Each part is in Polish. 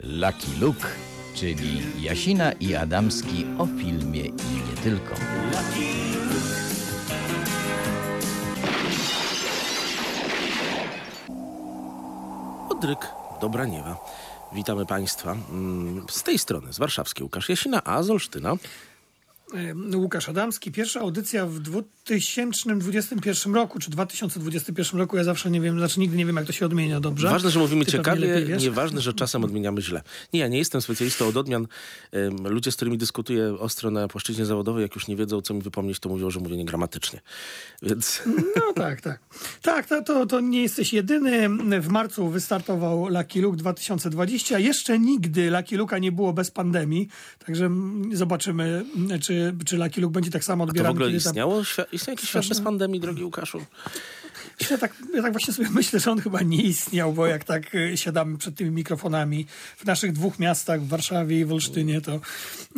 Lucky Luke, czyli Jasina i Adamski o filmie i nie tylko. Odryk Dobraniewa. Witamy Państwa mm, z tej strony, z warszawskiej Łukasz Jasina, a z Olsztyna. E, Łukasz Adamski. Pierwsza audycja w 2021 roku, czy 2021 roku, ja zawsze nie wiem, znaczy nigdy nie wiem, jak to się odmienia dobrze. Ważne, że mówimy Ty ciekawie, nieważne, że czasem odmieniamy źle. Nie, ja nie jestem specjalistą od odmian. Ludzie, z którymi dyskutuję ostro na płaszczyźnie zawodowej, jak już nie wiedzą, co mi wypomnieć, to mówią, że mówię niegramatycznie. Więc No tak, tak. Tak, to, to, to nie jesteś jedyny. W marcu wystartował Lucky Luke 2020. Jeszcze nigdy Lucky Luke'a nie było bez pandemii, także zobaczymy, mm, czy, czy Lucky Luke będzie tak samo to w odbierany. ogóle istniało? Świ- Istniał jakiś świat bez pandemii, drogi Łukaszu? Ja tak, ja tak właśnie sobie myślę, że on chyba nie istniał, bo jak tak y, siadamy przed tymi mikrofonami w naszych dwóch miastach, w Warszawie i w Olsztynie, to,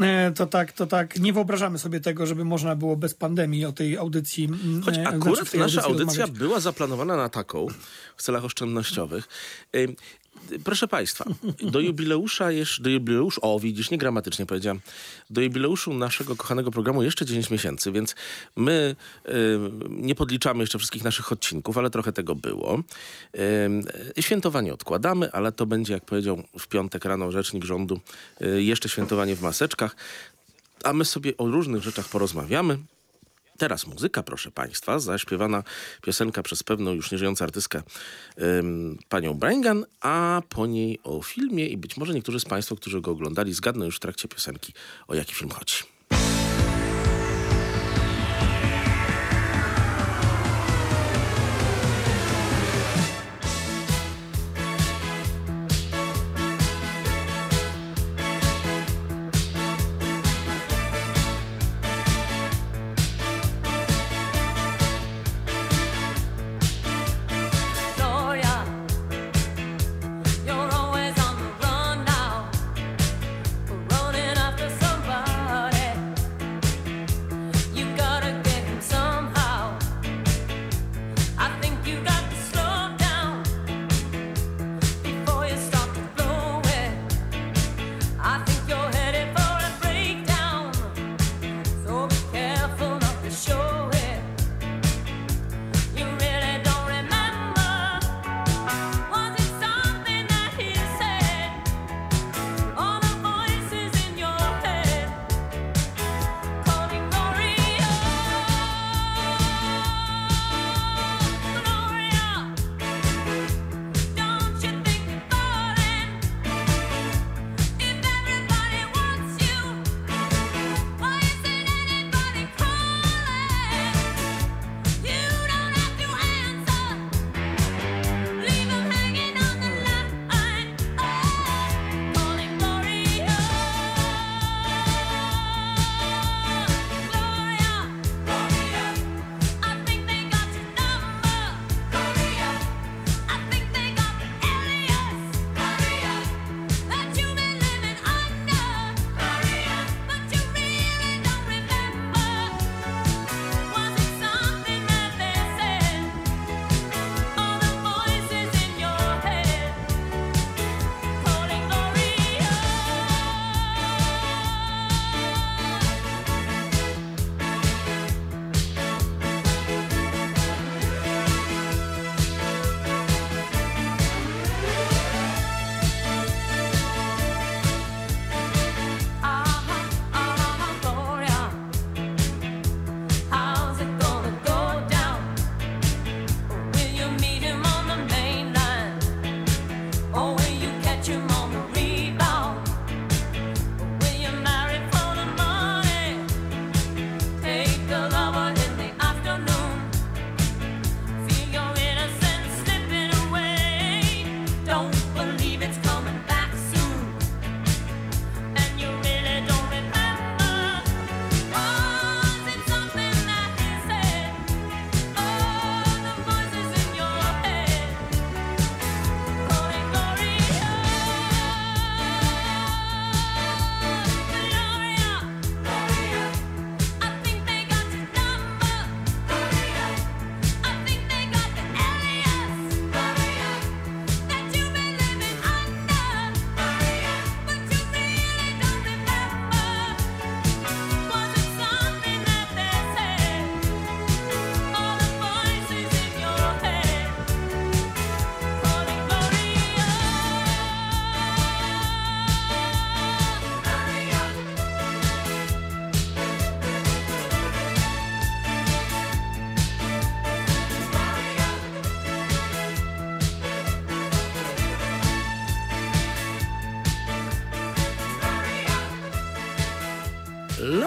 e, to, tak, to tak nie wyobrażamy sobie tego, żeby można było bez pandemii o tej audycji. Choć e, znaczy akurat tej nasza audycja rozmawiać. była zaplanowana na taką w celach oszczędnościowych. Proszę Państwa, do jubileusza jeszcze, do jubileusz, o widzisz, niegramatycznie powiedziałem, do jubileuszu naszego kochanego programu jeszcze 10 miesięcy, więc my ym, nie podliczamy jeszcze wszystkich naszych odcinków, ale trochę tego było. Ym, świętowanie odkładamy, ale to będzie, jak powiedział w piątek rano rzecznik rządu, y, jeszcze świętowanie w maseczkach, a my sobie o różnych rzeczach porozmawiamy. Teraz muzyka, proszę Państwa, zaśpiewana piosenka przez pewną już nieżyjącą artystkę ym, panią Brangan, a po niej o filmie i być może niektórzy z Państwa, którzy go oglądali, zgadną już w trakcie piosenki, o jaki film chodzi.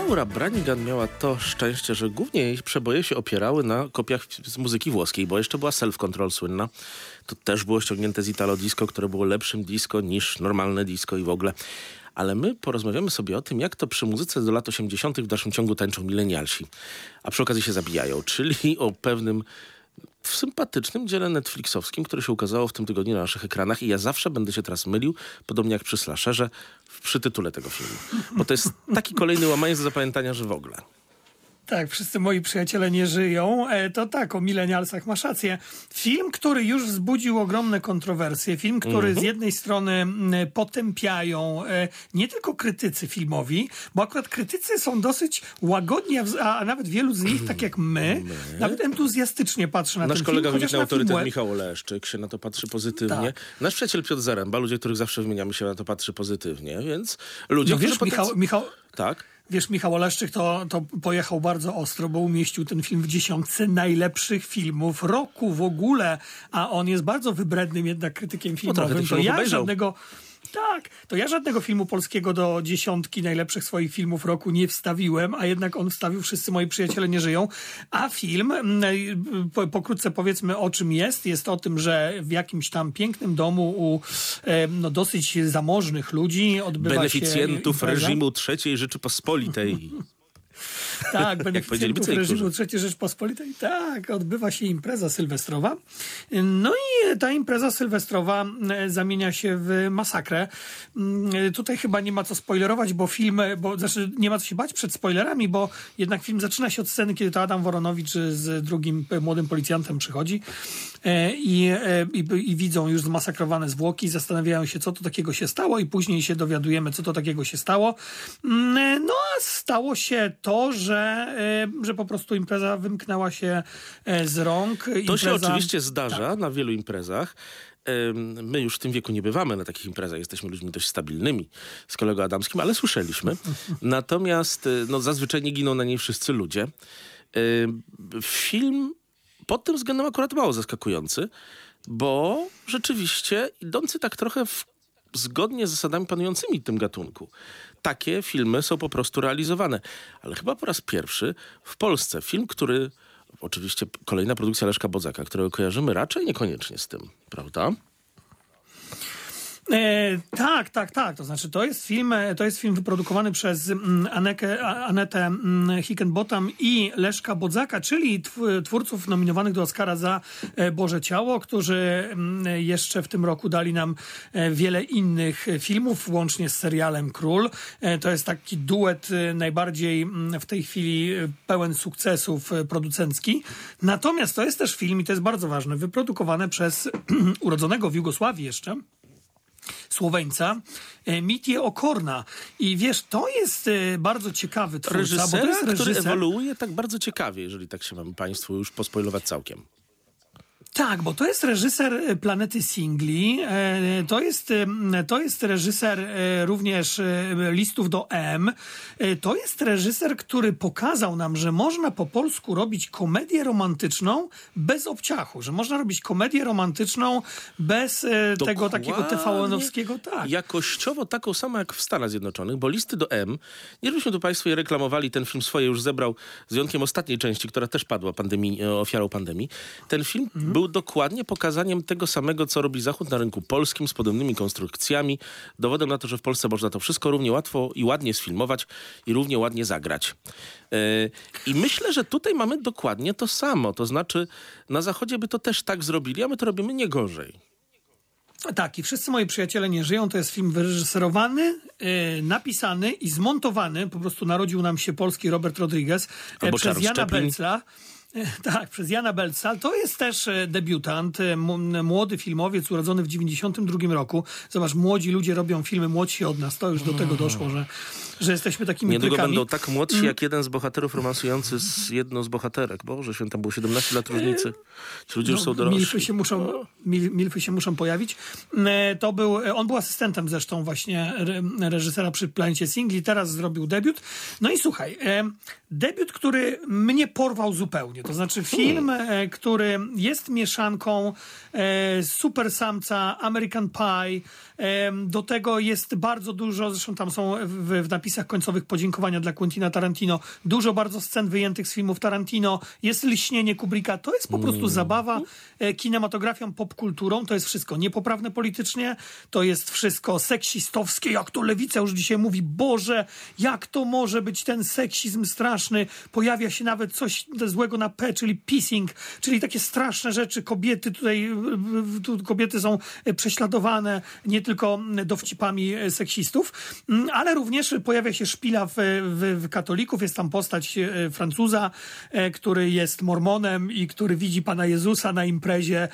Laura Branigan miała to szczęście, że głównie jej przeboje się opierały na kopiach z muzyki włoskiej, bo jeszcze była Self Control słynna. To też było ściągnięte z Italo Disco, które było lepszym disco niż normalne disco i w ogóle. Ale my porozmawiamy sobie o tym, jak to przy muzyce do lat 80. w dalszym ciągu tańczą milenialsi, a przy okazji się zabijają, czyli o pewnym w sympatycznym dziele Netflixowskim, które się ukazało w tym tygodniu na naszych ekranach i ja zawsze będę się teraz mylił, podobnie jak przy Slasherze, przy tytule tego filmu. Bo to jest taki kolejny łamanie do zapamiętania, że w ogóle. Tak, wszyscy moi przyjaciele nie żyją. E, to tak, o milenialsach masz rację. Film, który już wzbudził ogromne kontrowersje. Film, który Mhm. z jednej strony potępiają e, nie tylko krytycy filmowi, bo akurat krytycy są dosyć łagodni, a nawet wielu z nich, tak jak my, nawet entuzjastycznie patrzy na Nasz ten kolega film. chociaż wybitny na autorytet film Michał Oleszczyk się na to patrzy pozytywnie. Tak. Nasz przyjaciel Piotr Zaręba, ludzie, których zawsze wymieniamy się na to patrzy pozytywnie, więc ludzie, No wiesz, Michał, Michał, Tak. Wiesz, Michał Oleszczyk to, to pojechał bardzo ostro, bo umieścił ten film w dziesiątce najlepszych filmów roku w ogóle, a on jest bardzo wybrednym jednak krytykiem trochę filmowym. tych To ja obejrzał. żadnego... Tak, to ja żadnego filmu polskiego do dziesiątki najlepszych swoich filmów roku nie wstawiłem, a jednak on wstawił Wszyscy moi przyjaciele nie żyją. A film, mm, po, pokrótce powiedzmy o czym jest, jest o tym, że w jakimś tam pięknym domu u e, no, dosyć zamożnych ludzi odbywa Beneficjentów się impreza. reżimu III Rzeczypospolitej. Tak, beneficjentów reżimu. III Rzeczpospolitej. Tak, odbywa się impreza sylwestrowa. No i ta impreza sylwestrowa e, zamienia się w masakrę. Mm, Tutaj chyba nie ma co spoilerować, bo film, bo znaczy nie ma co się bać przed spoilerami, bo jednak film zaczyna się od sceny, kiedy to Adam Woronowicz z drugim e, młodym policjantem przychodzi e, i, e, i, i widzą już zmasakrowane zwłoki, zastanawiają się, co to takiego się stało i później się dowiadujemy, co to takiego się stało. Mm, No a stało się to, że, e, że po prostu impreza wymknęła się e, z rąk. To impreza... się oczywiście zdarza Tak. na wielu imprezach. My już w tym wieku nie bywamy na takich imprezach, jesteśmy ludźmi dość stabilnymi z kolegą Adamskim, ale słyszeliśmy. Natomiast no, zazwyczaj nie giną na niej wszyscy ludzie. Film pod tym względem akurat mało zaskakujący, bo rzeczywiście idący tak trochę w, zgodnie z zasadami panującymi w tym gatunku. Takie filmy są po prostu realizowane. Ale chyba po raz pierwszy w Polsce film, który Oczywiście kolejna produkcja Leszka Bodzaka, którego kojarzymy raczej niekoniecznie z tym, prawda? E, tak, tak, tak. To znaczy, to jest film, e, to jest film wyprodukowany przez mm, Anekę, Anetę mm, Hickenbottom i Leszka Bodzaka, czyli tw- twórców nominowanych do Oscara za e, Boże Ciało, którzy mm, jeszcze w tym roku dali nam wiele innych filmów, łącznie z serialem Król. To jest taki duet najbardziej w tej chwili pełen sukcesów producencki. Natomiast to jest też film, i to jest bardzo ważne, wyprodukowany przez urodzonego w Jugosławii jeszcze, Słoweńca, e, Mitie Okorna. I wiesz, to jest e, bardzo ciekawy twórca, Reżysera, bo to jest który reżyser... ewoluuje tak bardzo ciekawie, jeżeli tak się mamy Państwu już pospoilować całkiem. Tak, bo to jest reżyser e, Planety Singli, e, to jest, e, to jest reżyser również listów do M. To jest reżyser, który pokazał nam, że można po polsku robić komedię romantyczną bez obciachu, że można robić komedię romantyczną bez e, tego takiego Dokładnie TVN-owskiego. Tak. Jakościowo taką samą jak w Stanach Zjednoczonych, bo listy do M, nie żebyśmy tu Państwo je reklamowali, ten film swoje już zebrał, z wyjątkiem ostatniej części, która też padła pandemii, ofiarą pandemii. Ten film Mhm. był dokładnie pokazaniem tego samego, co robi Zachód na rynku polskim z podobnymi konstrukcjami. Dowodem na to, że w Polsce można to wszystko równie łatwo i ładnie sfilmować i równie ładnie zagrać. E, I myślę, że tutaj mamy dokładnie to samo. To znaczy, na Zachodzie by to też tak zrobili, a my to robimy nie gorzej. Tak, i wszyscy moi przyjaciele nie żyją. To jest film wyreżyserowany, e, napisany i zmontowany. Po prostu narodził nam się polski Robert Rodriguez e, Albo przez Charles Jana. Belcla. Tak, przez Jana Belca. To jest też e, debiutant, e, młody filmowiec urodzony w 92 roku. Zobacz, młodzi ludzie robią filmy młodsi od nas. To już do tego doszło, że, że jesteśmy takimi Niedługo trykami. będą tak młodsi, jak jeden z bohaterów romansujący z jedną z bohaterek. Boże, święta było 17 lat różnicy. Ci ludzie już są No, Milfy dorośli. się muszą, mil, milfy się muszą pojawić. E, To był, on był asystentem zresztą właśnie re, reżysera przy Planecie Singli, teraz zrobił debiut. No i słuchaj, debiut, który mnie porwał zupełnie. Zupełnie. To znaczy film, e, który jest mieszanką e, super samca, American Pie. E, do tego jest bardzo dużo, zresztą tam są w, w napisach końcowych podziękowania dla Quentina Tarantino, dużo bardzo scen wyjętych z filmów Tarantino. Jest liśnienie Kubricka. To jest po prostu zabawa e, kinematografią, popkulturą. To jest wszystko niepoprawne politycznie. To jest wszystko seksistowskie, jak to lewica już dzisiaj mówi. Boże, jak to może być ten seksizm straszny? Pojawia się nawet coś złego na Czyli pissing, czyli takie straszne rzeczy. Kobiety tutaj, y, tu kobiety są prześladowane nie tylko dowcipami seksistów, mm, ale również pojawia się szpila w, w, w katolików. Jest tam postać Francuza, który jest mormonem i który widzi Pana Jezusa na imprezie.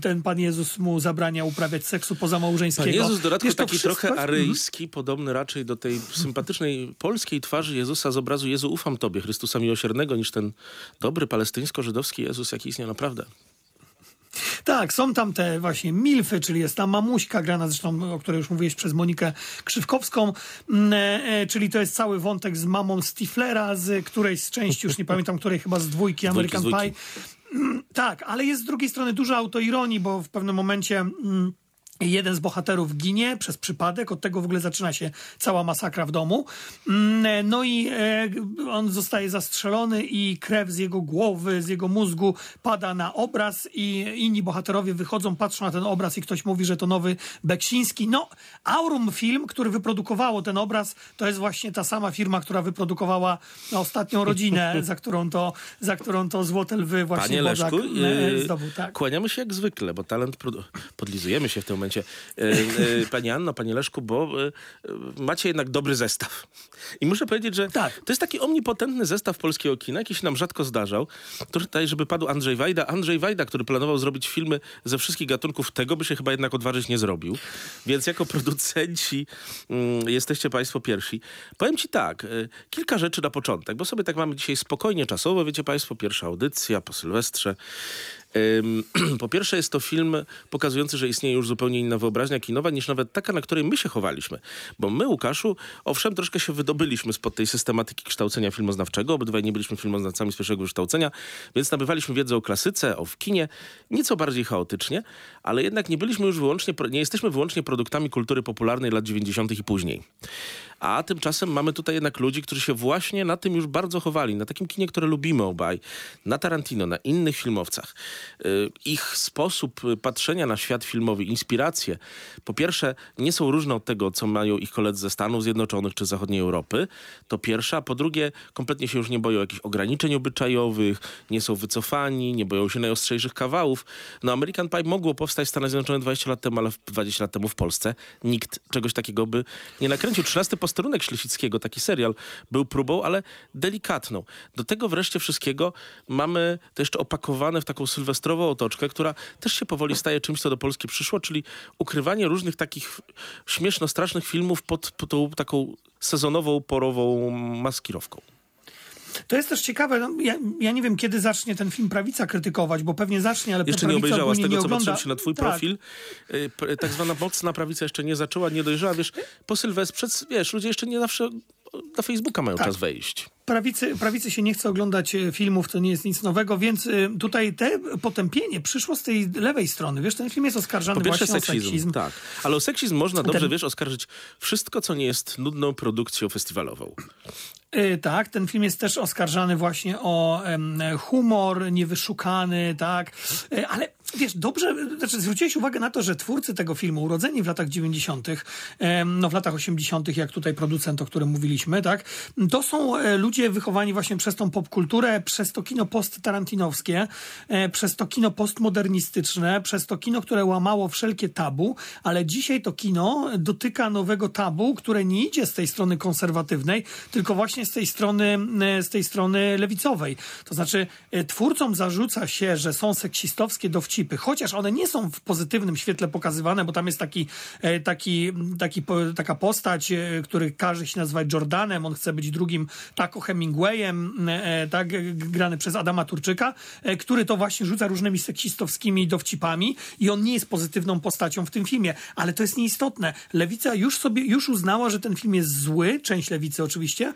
Ten Pan Jezus mu zabrania uprawiać seksu pozamałżeńskiego. Pan Jezus to taki wszystko- trochę aryjski, podobny raczej do tej sympatycznej polskiej twarzy Jezusa z obrazu Jezu ufam Tobie, Chrystusa Miłosiernego, niż ten dobry palestyńsko-żydowski Jezus, jaki istniał naprawdę. Tak, są tam te właśnie milfy, czyli jest ta mamuśka grana, zresztą o której już mówiłeś przez Monikę Krzywkowską, mm, e, e, czyli to jest cały wątek z mamą Stiflera, z którejś z części, już nie pamiętam, której chyba z dwójki American dwójki. Pie. Mm, Tak, ale jest z drugiej strony dużo autoironii, bo w pewnym momencie... Mm, Jeden z bohaterów ginie przez przypadek, od tego w ogóle zaczyna się cała masakra w domu. Mm, No i e, on zostaje zastrzelony i krew z jego głowy, z jego mózgu pada na obraz i inni bohaterowie wychodzą, patrzą na ten obraz i ktoś mówi, że to nowy Beksiński. No, Aurum Film, który wyprodukowało ten obraz, to jest właśnie ta sama firma, która wyprodukowała ostatnią rodzinę, za którą to, za którą to Złote Lwy właśnie Panie Leszku, e, zdobył. Tak. kłaniamy się jak zwykle, bo talent podlizujemy się w tym momencie. Yy, yy, Pani Anno, Panie Leszku, bo yy, macie jednak dobry zestaw. I muszę powiedzieć, że Tak. to jest taki omnipotentny zestaw polskiego kina, jaki się nam rzadko zdarzał. Tutaj, żeby padł Andrzej Wajda. Andrzej Wajda, który planował zrobić filmy ze wszystkich gatunków, tego by się chyba jednak odważyć nie zrobił. Więc jako producenci mm, jesteście Państwo pierwsi. Powiem Ci tak, kilka rzeczy na początek, bo sobie tak mamy dzisiaj spokojnie czasowo, wiecie Państwo, pierwsza audycja po Sylwestrze. Po pierwsze jest to film pokazujący, że istnieje już zupełnie inna wyobraźnia kinowa niż nawet taka, na której my się chowaliśmy. Bo my, Łukaszu, owszem, troszkę się wydobyliśmy spod tej systematyki kształcenia filmoznawczego. Obydwaj nie byliśmy filmoznawcami z pierwszego wykształcenia, więc nabywaliśmy wiedzę o klasyce, o w kinie, nieco bardziej chaotycznie, ale jednak nie byliśmy już wyłącznie, nie jesteśmy wyłącznie produktami kultury popularnej lat 90. i później. A tymczasem mamy tutaj jednak ludzi, którzy się właśnie na tym już bardzo chowali. Na takim kinie, które lubimy obaj. Na Tarantino, na innych filmowcach. Y, Ich sposób y, patrzenia na świat filmowy, inspiracje, po pierwsze, nie są różne od tego, co mają ich koledzy ze Stanów Zjednoczonych czy zachodniej Europy. To pierwsza. Po drugie, kompletnie się już nie boją jakichś ograniczeń obyczajowych, nie są wycofani, nie boją się najostrzejszych kawałów. No American Pie mogło powstać w Stanach Zjednoczonych 20 lat temu, ale w- 20 lat temu w Polsce nikt czegoś takiego by nie nakręcił. 13 posterunek Ślesickiego, taki serial, był próbą, ale delikatną. Do tego wreszcie wszystkiego mamy to jeszcze opakowane w taką sylwestrową otoczkę, która też się powoli staje czymś, co do Polski przyszło, czyli ukrywanie różnych takich śmieszno-strasznych filmów pod, pod tą taką sezonową, porową maskirowką. To jest też ciekawe, no, ja, ja nie wiem, kiedy zacznie ten film Prawica krytykować, bo pewnie zacznie, ale Jeszcze nie obejrzała z tego, co patrzyłem się na twój Tak. profil. Y, Tak zwana mocna prawica jeszcze nie zaczęła, nie dojrzała. Wiesz, po Sylwestrze, wiesz, ludzie jeszcze nie zawsze na Facebooka mają Tak. czas wejść. Prawicy, prawicy się nie chce oglądać e, filmów, to nie jest nic nowego, więc e, tutaj te potępienie przyszło z tej lewej strony. Wiesz, ten film jest oskarżany Po pierwsze właśnie seksizm, o seksizm. tak. Ale o seksizm można dobrze, Ten- wiesz, oskarżyć wszystko, co nie jest nudną produkcją festiwalową. Y, Tak, ten film jest też oskarżany właśnie o humor niewyszukany, tak, Y, ale wiesz, dobrze, znaczy zwróciłeś uwagę na to, że twórcy tego filmu, urodzeni w latach 90., em, no w latach 80., jak tutaj producent, o którym mówiliśmy, tak, to są e, ludzie wychowani właśnie przez tą popkulturę, przez to kino post-tarantinowskie, e, przez to kino postmodernistyczne, przez to kino, które łamało wszelkie tabu, ale dzisiaj to kino dotyka nowego tabu, które nie idzie z tej strony konserwatywnej, tylko właśnie z tej strony, e, z tej strony lewicowej. To znaczy, twórcom zarzuca się, że są seksistowskie dowcipy, stereotypy, chociaż one nie są w pozytywnym świetle pokazywane, bo tam jest taki, e, taki, taki taka postać, e, który każe się nazywać Jordanem, on chce być drugim Taco Hemingwayem, e, tak, grany przez Adama Turczyka, który to właśnie rzuca różnymi seksistowskimi dowcipami i on nie jest pozytywną postacią w tym filmie, ale to jest nieistotne. Lewica już sobie, już uznała, że ten film jest zły, część lewicy oczywiście,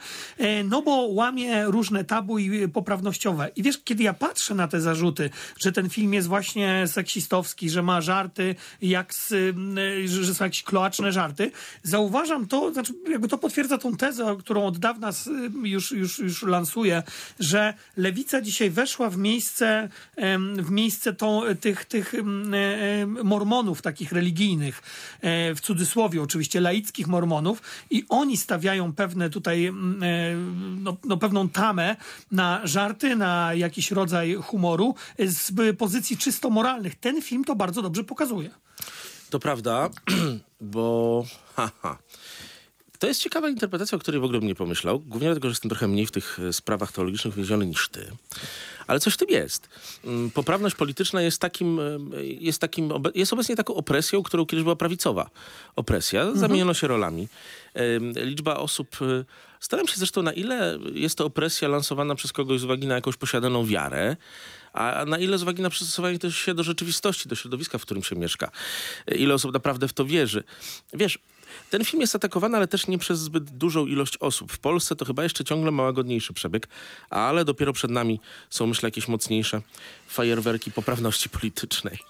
no bo łamie różne tabu i poprawnościowe. I wiesz, kiedy ja patrzę na te zarzuty, że ten film jest właśnie seksistowski, że ma żarty, jak z, e, że są jakieś kloaczne żarty, zauważam to, znaczy jakby to potwierdza tą tezę, którą od dawna już, już, już lansuję, że lewica dzisiaj weszła w miejsce, w miejsce tą, tych, tych mormonów takich religijnych, e, w cudzysłowie oczywiście, laickich mormonów i oni stawiają pewne tutaj, e, no, no pewną tamę na żarty, na jakiś rodzaj humoru z pozycji czysto moralnych. Ten film to bardzo dobrze pokazuje. To prawda, bo haha. To jest ciekawa interpretacja, o której w ogóle bym nie pomyślał. Głównie dlatego, że jestem trochę mniej w tych e, sprawach teologicznych więziony niż ty. Ale coś w tym jest. Mm, Poprawność polityczna jest takim, e, jest takim, jest obecnie taką opresją, którą kiedyś była prawicowa opresja. Zamieniono się rolami. Liczba osób, e, staram się zresztą na ile jest to opresja lansowana przez kogoś z uwagi na jakąś posiadaną wiarę, a na ile z uwagi na przystosowanie też się do rzeczywistości, do środowiska, w którym się mieszka. Ile osób naprawdę w to wierzy. Wiesz, ten film jest atakowany, ale też nie przez zbyt dużą ilość osób. W Polsce to chyba jeszcze ciągle ma łagodniejszy przebieg, ale dopiero przed nami są, myślę, jakieś mocniejsze fajerwerki poprawności politycznej.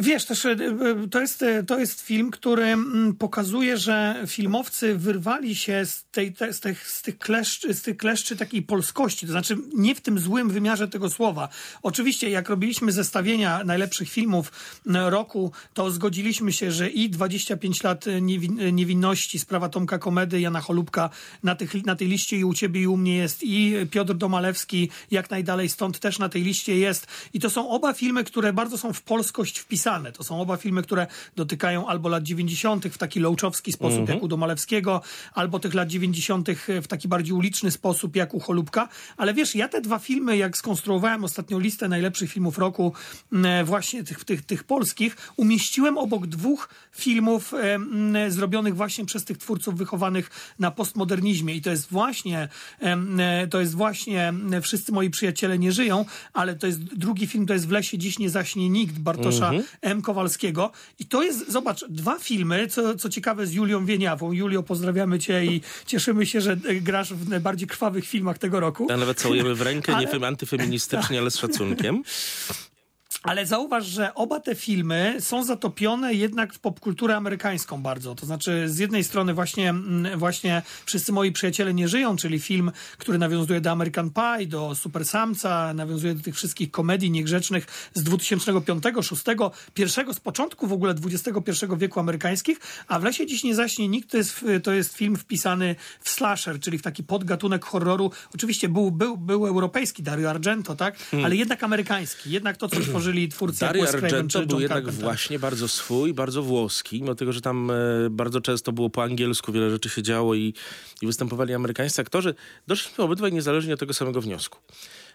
Wiesz, też e, e, to jest, e, to jest film, który mm, pokazuje, że filmowcy wyrwali się z, tej, te, z, tych, z, tych kleszczy, z tych kleszczy takiej polskości, to znaczy nie w tym złym wymiarze tego słowa. Oczywiście, jak robiliśmy zestawienia najlepszych filmów m, roku, to zgodziliśmy się, że i 25 lat niewin, niewinności, sprawa Tomka Komedy, Jana Cholubka na, tych, na tej liście i u ciebie i u mnie jest, i Piotr Domalewski jak najdalej stąd też na tej liście jest. I to są oba filmy, które bardzo są w polskość wpisane. To są oba filmy, które dotykają albo lat 90. w taki lołczowski sposób, jak u Domalewskiego, albo tych lat 90. w taki bardziej uliczny sposób, jak u Cholubka. Ale wiesz, ja te dwa filmy, jak skonstruowałem ostatnią listę najlepszych filmów roku, m, właśnie tych, tych, tych polskich, umieściłem obok dwóch filmów em, zrobionych właśnie przez tych twórców wychowanych na postmodernizmie. I to jest właśnie, em, e, to jest właśnie Wszyscy moi przyjaciele nie żyją, ale to jest drugi film, to jest W lesie dziś nie zaśnie nikt Bartosza M. Kowalskiego. I to jest, zobacz, dwa filmy, co, co ciekawe, z Julią Wieniawą. Julio, pozdrawiamy cię i cieszymy się, że grasz w najbardziej krwawych filmach tego roku. A nawet całujemy w rękę, nie Ale- fem- antyfeministycznie, ale z szacunkiem. Ale zauważ, że oba te filmy są zatopione jednak w popkulturę amerykańską bardzo. To znaczy, z jednej strony właśnie, mm, właśnie Wszyscy moi przyjaciele nie żyją, czyli film, który nawiązuje do American Pie, do Super Samca, nawiązuje do tych wszystkich komedii niegrzecznych z 2005-2006, pierwszego z początku w ogóle XXI wieku amerykańskich, a w Lesie dziś nie zaśnie nikt, to jest, to jest film wpisany w slasher, czyli w taki podgatunek horroru. Oczywiście był, był, był europejski, Dario Argento, tak? Ale jednak amerykański. Jednak to, co tworzyli twórcy Dario Argento był jednak Carpenter. właśnie bardzo swój, bardzo włoski, mimo tego, że tam e, bardzo często było po angielsku, wiele rzeczy się działo i, i występowali amerykańscy aktorzy. Doszliśmy obydwaj niezależnie od tego samego wniosku.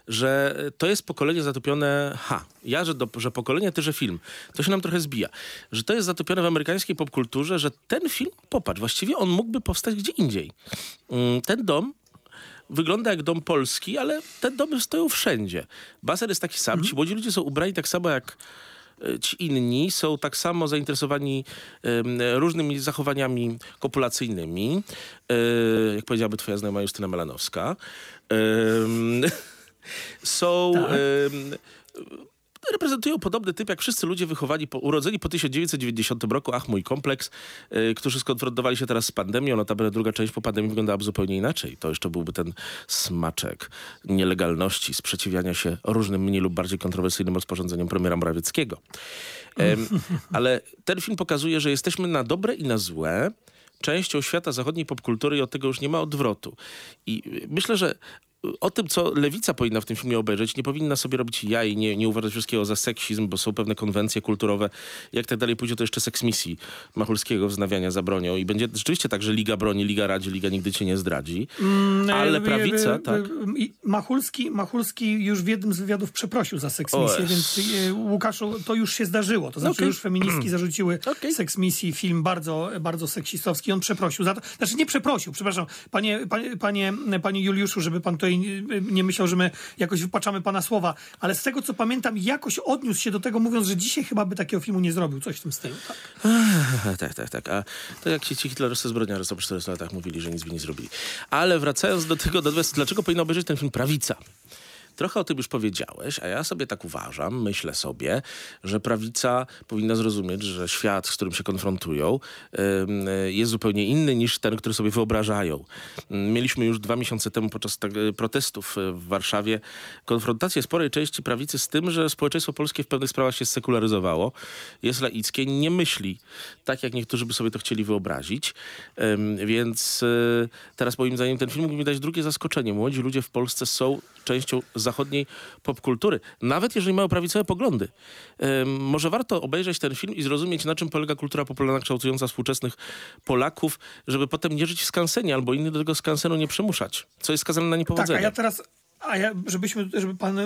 Że e, to jest pokolenie zatopione, ha, ja, że, do, że pokolenie, ty, że film. To się nam trochę zbija. Że to jest zatopione w amerykańskiej popkulturze, że ten film, popatrz, właściwie on mógłby powstać gdzie indziej. Mm, Ten dom wygląda jak dom polski, ale te domy stoją wszędzie. Baser jest taki sam, ci młodzi ludzie są ubrani tak samo jak e, ci inni, są tak samo zainteresowani em, różnymi zachowaniami kopulacyjnymi, e, jak powiedziałaby twoja znajoma Justyna Melanowska. Em, są... em, reprezentują podobny typ, jak wszyscy ludzie wychowani, po, urodzeni po 1990 roku, ach mój kompleks, y, którzy skonfrontowali się teraz z pandemią, notabene druga część po pandemii wyglądałaby zupełnie inaczej. To jeszcze byłby ten smaczek nielegalności, sprzeciwiania się różnym mniej lub bardziej kontrowersyjnym rozporządzeniom premiera Morawieckiego. Ale ten film pokazuje, że jesteśmy na dobre i na złe częścią świata zachodniej popkultury i od tego już nie ma odwrotu. I y, myślę, że o tym, co lewica powinna w tym filmie obejrzeć, nie powinna sobie robić jaj, nie, nie uważać wszystkiego za seksizm, bo są pewne konwencje kulturowe. Jak tak dalej pójdzie, to jeszcze seks misji Machulskiego wznawiania zabronią i będzie rzeczywiście tak, że Liga broni, Liga radzi, Liga nigdy cię nie zdradzi. Ale E, prawica, tak? Machulski, Machulski już w jednym z wywiadów przeprosił za seksmisję, O, więc e, Łukaszu, to już się zdarzyło. To znaczy Okej. już feministki zarzuciły Okej. seksmisji, film bardzo, bardzo seksistowski. On przeprosił za to. Znaczy nie przeprosił, przepraszam. Panie, panie, panie, panie Juliuszu, żeby pan tutaj nie myślał, że my jakoś wypaczamy pana słowa, ale z tego co pamiętam, jakoś odniósł się do tego, mówiąc, że dzisiaj chyba by takiego filmu nie zrobił. Coś w tym stylu. Tak. tak, tak, tak. A to jak ci, ci hitlerowscy zbrodniarze po 400 latach mówili, że nic by nie zrobili. Ale wracając do tego, natomiast dlaczego powinna obejrzeć ten film Prawica? Trochę o tym już powiedziałeś, a ja sobie tak uważam, myślę sobie, że prawica powinna zrozumieć, że świat, z którym się konfrontują, jest zupełnie inny niż ten, który sobie wyobrażają. Mieliśmy już dwa miesiące temu podczas y, protestów y, w Warszawie konfrontację sporej części prawicy z tym, że społeczeństwo polskie w pewnych sprawach się sekularyzowało, jest laickie, nie myśli tak, jak niektórzy by sobie to chcieli wyobrazić. Więc y, teraz moim zdaniem ten film mógł mi dać drugie zaskoczenie. Młodzi ludzie w Polsce są częścią zachodniej popkultury, nawet jeżeli mają prawicowe poglądy. Może warto obejrzeć ten film i zrozumieć, na czym polega kultura popularna kształtująca współczesnych Polaków, żeby potem nie żyć w skansenie albo inny do tego skansenu nie przymuszać, co jest skazane na Tak, niepowodzenie. a ja teraz, a ja, żebyśmy, żeby pan,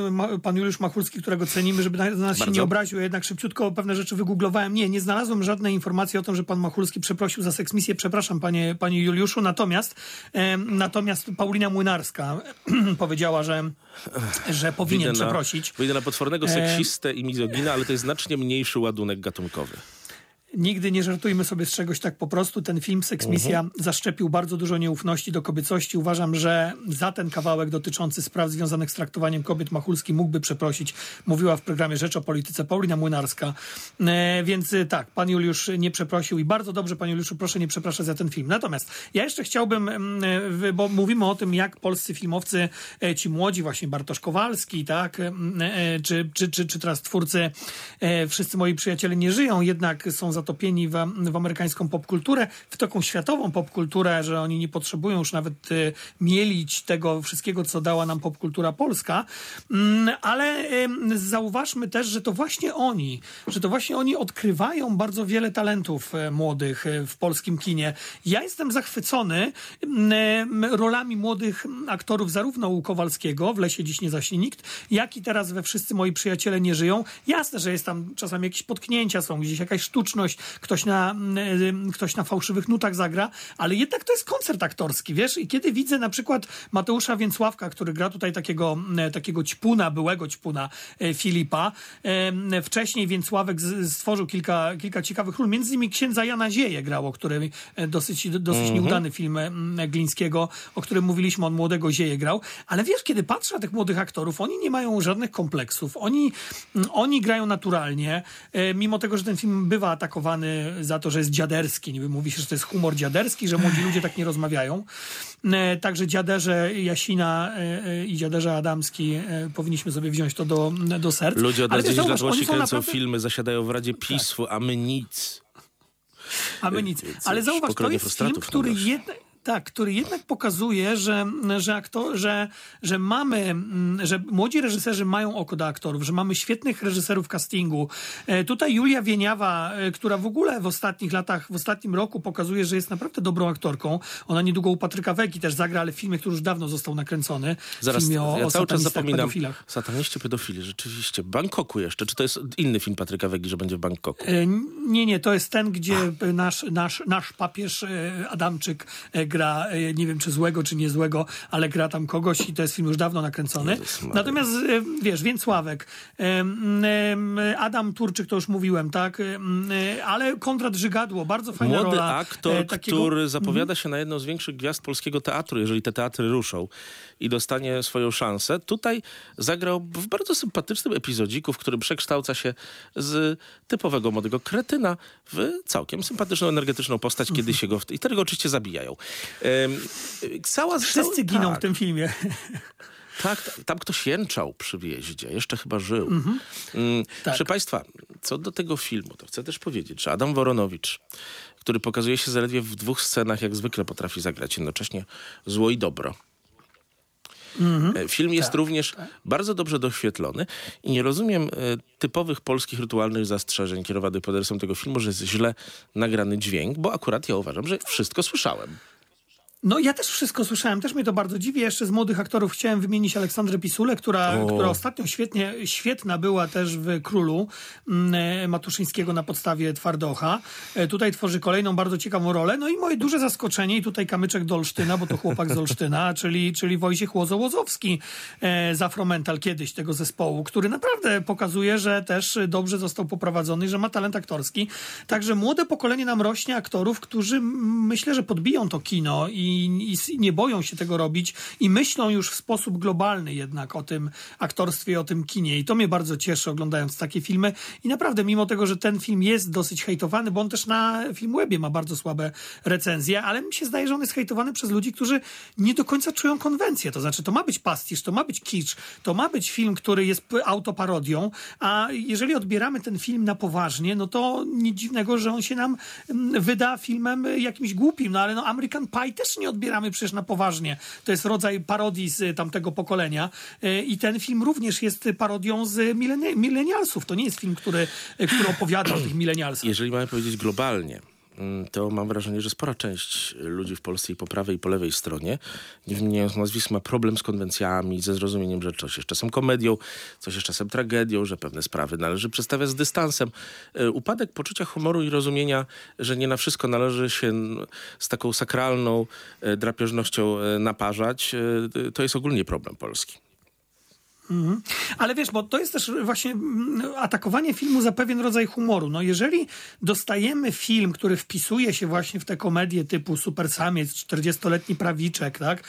pan Juliusz Machulski, którego cenimy, żeby na na nas się Bardzo. nie obraził, ja jednak szybciutko pewne rzeczy wygooglowałem. Nie, nie znalazłem żadnej informacji o tym, że pan Machulski przeprosił za seksmisję. Przepraszam, panie, panie Juliuszu. Natomiast, em, natomiast Paulina Młynarska powiedziała, że, że powinien Wyjdę na- przeprosić. Wyjdę na potwornego E, seksistę i mizogina, ale to jest znacznie mniejszy ładunek gatunkowy. Nigdy nie żartujmy sobie z czegoś tak po prostu. Ten film Seksmisja Mhm. zaszczepił bardzo dużo nieufności do kobiecości. Uważam, że za ten kawałek dotyczący spraw związanych z traktowaniem kobiet Machulski mógłby przeprosić. Mówiła w programie Rzecz o Polityce Paulina Młynarska. E, więc e, tak, pan Juliusz nie przeprosił i bardzo dobrze, panie Juliuszu, proszę nie przepraszać za ten film. Natomiast ja jeszcze chciałbym, mm, e, bo mówimy o tym, jak polscy filmowcy, e, ci młodzi, właśnie Bartosz Kowalski, tak, czy, czy, czy, czy teraz twórcy, wszyscy moi przyjaciele nie żyją, jednak są zatopieni w, w amerykańską popkulturę, w taką światową popkulturę, że oni nie potrzebują już nawet e, mielić tego wszystkiego, co dała nam popkultura polska. Mm, Ale zauważmy też, że to właśnie oni, że to właśnie oni odkrywają bardzo wiele talentów e, młodych e, w polskim kinie. Ja jestem zachwycony em, rolami młodych aktorów, zarówno u Kowalskiego w Lesie Dziś Nie Zaśnie Nikt, jak i teraz we Wszyscy Moi Przyjaciele Nie Żyją. Jasne, że jest tam czasami jakieś potknięcia, są gdzieś jakaś sztuczność, ktoś na, em, ktoś na fałszywych nutach zagra, ale jednak to jest koncert aktorski, wiesz? I kiedy widzę na przykład Mateusza Więcławka, który gra tutaj takiego, e, takiego ćpuna, byłego ćpuna e, Filipa, em, wcześniej Więcławek stworzył kilka, kilka ciekawych ról, między innymi księdza Jana Zieje grał, o którym e, dosyć, dosyć nieudany film Glińskiego, o którym mówiliśmy, on młodego Zieje grał, ale wiesz, kiedy patrzę na tych młodych aktorów, oni nie mają żadnych kompleksów, oni, mm, oni grają naturalnie, e, mimo tego, że ten film bywa atakowany za to, że jest dziaderski, niby mówi się, że to jest humor dziaderski, że młodzi ludzie tak nie rozmawiają. E, Także dziaderze Jasina e, e, i dziaderze Adamski powinniśmy sobie wziąć to do, do serc. Ludzie od lat wiesz, 10 lat zauważ, oni głośniej są kręcą naprawdę- filmy, zasiadają w Radzie PiSu, a my nic. A my nic. Ale zauważ, to jest film, który jednak, tak, który jednak pokazuje, że, że, aktor, że, że mamy, mm, że młodzi reżyserzy mają oko do aktorów, że mamy świetnych reżyserów castingu. E, Tutaj Julia Wieniawa, e, która w ogóle w ostatnich latach, w ostatnim roku pokazuje, że jest naprawdę dobrą aktorką. Ona niedługo u Patryka Wegi też zagra, ale w filmie, który już dawno został nakręcony. Zaraz, filmie o, ja o cały czas zapominam. pedofilach. Sataniści pedofili, rzeczywiście. Bangkoku jeszcze. Czy to jest inny film Patryka Wegi, że będzie w Bangkoku? E, Nie, nie, to jest ten, gdzie nasz, nasz, nasz papież Adamczyk e, gra, e, nie wiem czy złego, czy niezłego, ale gra tam kogoś i to jest film już dawno nakręcony. Natomiast e, wiesz, Więcławek, Adam Turczyk, to już mówiłem, tak, e, ale Konrad Żygadło, bardzo fajna Młody rola. aktor, e, takiego- który zapowiada się na jedną z większych gwiazd polskiego teatru, jeżeli te teatry ruszą i dostanie swoją szansę. Tutaj zagrał w bardzo sympatycznym epizodziku, w którym przekształca się z typowego młodego kretyna w całkiem sympatyczną, energetyczną postać, kiedy się go... W... I wtedy go oczywiście zabijają. Cała, Wszyscy cała- giną tak. w tym filmie. Tak, tam ktoś jęczał przy wjeździe, jeszcze chyba żył. Mm, Tak. Proszę Państwa, co do tego filmu, to chcę też powiedzieć, że Adam Woronowicz, który pokazuje się zaledwie w dwóch scenach, jak zwykle potrafi zagrać jednocześnie zło i dobro. E, Film jest również bardzo dobrze doświetlony i nie rozumiem e, typowych polskich rytualnych zastrzeżeń kierowanych pod adresem tego filmu, że jest źle nagrany dźwięk, bo akurat ja uważam, że wszystko słyszałem. No ja też wszystko słyszałem, też mnie to bardzo dziwi. Jeszcze z młodych aktorów chciałem wymienić Aleksandrę Pisulę, która, O. która ostatnio świetnie, świetna była też w Królu mm, e, Matuszyńskiego na podstawie Twardocha. E, Tutaj tworzy kolejną bardzo ciekawą rolę. No i moje duże zaskoczenie, i tutaj kamyczek do Olsztyna, bo to chłopak z Olsztyna, czyli, czyli Wojciech Łozo-Łozowski e, z Afromental kiedyś tego zespołu, który naprawdę pokazuje, że też dobrze został poprowadzony i że ma talent aktorski. Także młode pokolenie nam rośnie aktorów, którzy myślę, że podbiją to kino i, i s- nie boją się tego robić i myślą już w sposób globalny jednak o tym aktorstwie, i o tym kinie. I to mnie bardzo cieszy oglądając takie filmy. I naprawdę, mimo tego, że ten film jest dosyć hejtowany, bo on też na Filmwebie ma bardzo słabe recenzje, ale mi się zdaje, że on jest hejtowany przez ludzi, którzy nie do końca czują konwencję. To znaczy, to ma być pastisz, to ma być kicz, to ma być film, który jest autoparodią, a jeżeli odbieramy ten film na poważnie, no to nic dziwnego, że on się nam mm, wyda filmem jakimś głupim. No ale no American Pie też nie odbieramy przecież na poważnie. To jest rodzaj parodii z tamtego pokolenia Y, i ten film również jest parodią z mileni- milenialsów. To nie jest film, który, y, który opowiada o tych milenialsach. Jeżeli mamy powiedzieć globalnie, to mam wrażenie, że spora część ludzi w Polsce i po prawej i po lewej stronie, nie wymieniając nazwisk, ma problem z konwencjami, ze zrozumieniem, że coś jest czasem komedią, coś jest czasem tragedią, że pewne sprawy należy przedstawiać z dystansem. E, Upadek poczucia humoru i rozumienia, że nie na wszystko należy się z taką sakralną e, drapieżnością e, naparzać, to jest ogólnie problem Polski. Ale wiesz, bo to jest też właśnie mm, atakowanie filmu za pewien rodzaj humoru. No jeżeli dostajemy film, który wpisuje się właśnie w te komedie typu Super Samiec, 40-letni prawiczek, tak?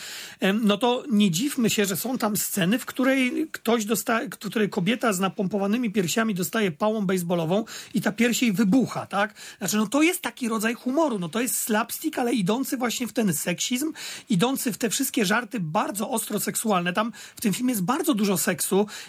No to nie dziwmy się, że są tam sceny, w której ktoś dostaje, której kobieta z napompowanymi piersiami dostaje pałą baseballową i ta pierś jej wybucha, tak? Znaczy, no to jest taki rodzaj humoru. No to jest slapstick, ale idący właśnie w ten seksizm, idący w te wszystkie żarty bardzo ostro seksualne. Tam w tym filmie jest bardzo dużo seksu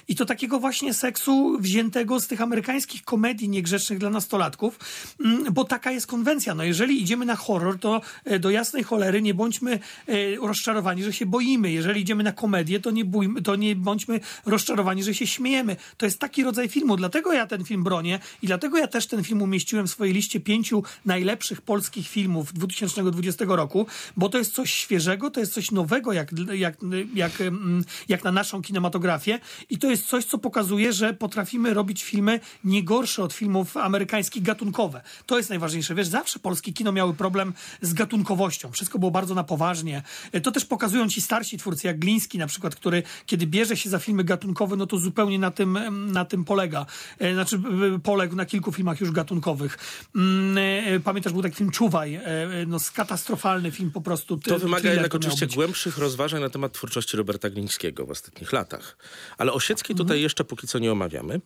i to takiego właśnie seksu wziętego z tych amerykańskich komedii niegrzecznych dla nastolatków, mm, bo taka jest konwencja. No jeżeli idziemy na horror, to e, do jasnej cholery nie bądźmy e, rozczarowani, że się boimy. Jeżeli idziemy na komedię, to nie, bójmy, to nie bądźmy rozczarowani, że się śmiejemy. To jest taki rodzaj filmu. Dlatego ja ten film bronię i dlatego ja też ten film umieściłem w swojej liście pięciu najlepszych polskich filmów 2020 roku, bo to jest coś świeżego, to jest coś nowego jak, jak, jak, mm, jak na naszą kinematografię i to jest coś, co pokazuje, że potrafimy robić filmy nie gorsze od filmów amerykańskich, gatunkowe. To jest najważniejsze. Wiesz, zawsze polskie kino miały problem z gatunkowością. Wszystko było bardzo na poważnie. E, To też pokazują ci starsi twórcy, jak Gliński na przykład, który kiedy bierze się za filmy gatunkowe, no to zupełnie na tym, na tym polega. E, Znaczy poległ na kilku filmach już gatunkowych. Mm, e, Pamiętasz, był taki film Czuwaj. No, katastrofalny film po prostu. To wymaga jednak oczywiście głębszych rozważań na temat twórczości Roberta Glińskiego w ostatnich latach. Ale Osieckiej Mhm. tutaj jeszcze póki co nie omawiamy.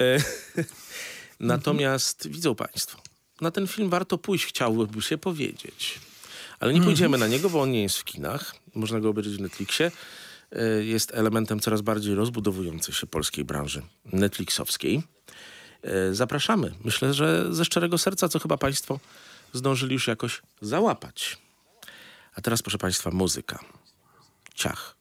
E, Natomiast widzą Państwo, na ten film warto pójść, chciałby się powiedzieć. Ale nie pójdziemy na niego, bo on nie jest w kinach. Można go obejrzeć w Netflixie. E, Jest elementem coraz bardziej rozbudowującej się polskiej branży Netflixowskiej. E, Zapraszamy. Myślę, że ze szczerego serca, co chyba Państwo zdążyli już jakoś załapać. A teraz, proszę Państwa, muzyka. Ciach.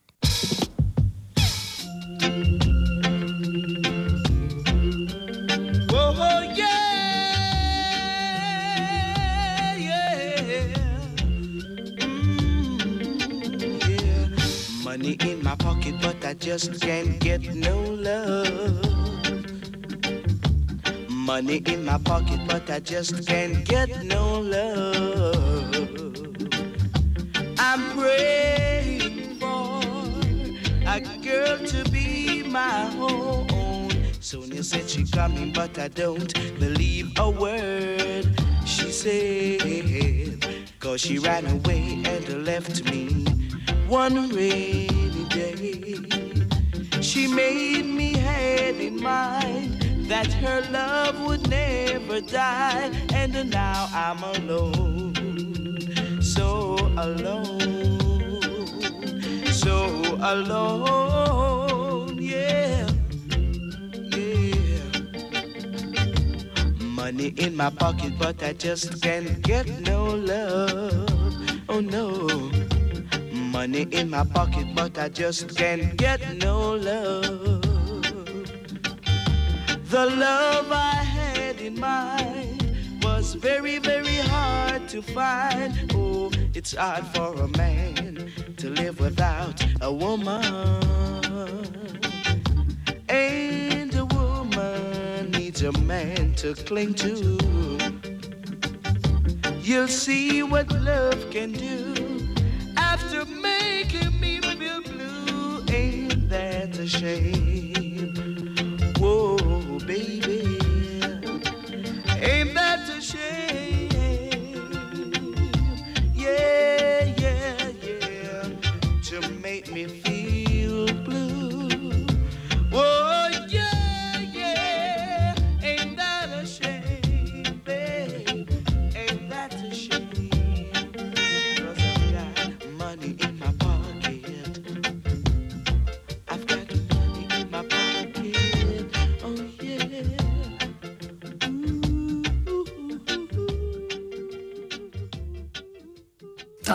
Money in my pocket, but I just can't get no love. Money in my pocket, but I just can't get no love. I'm praying for a girl to be my own. Sonia said she coming, but I don't believe a word she said. Cause she ran away and left me one rainy day. She made me had in mind that her love would never die, and now I'm alone, so alone, so alone, yeah, yeah. Money in my pocket, but I just can't get no love, oh no. Money in my pocket, but I just can't get no love. The love I had in mind was very, very hard to find. Oh, it's hard for a man to live without a woman. And a woman needs a man to cling to. You'll see what love can do baby. Ain't that a shame? Yeah, yeah, yeah. To make me feel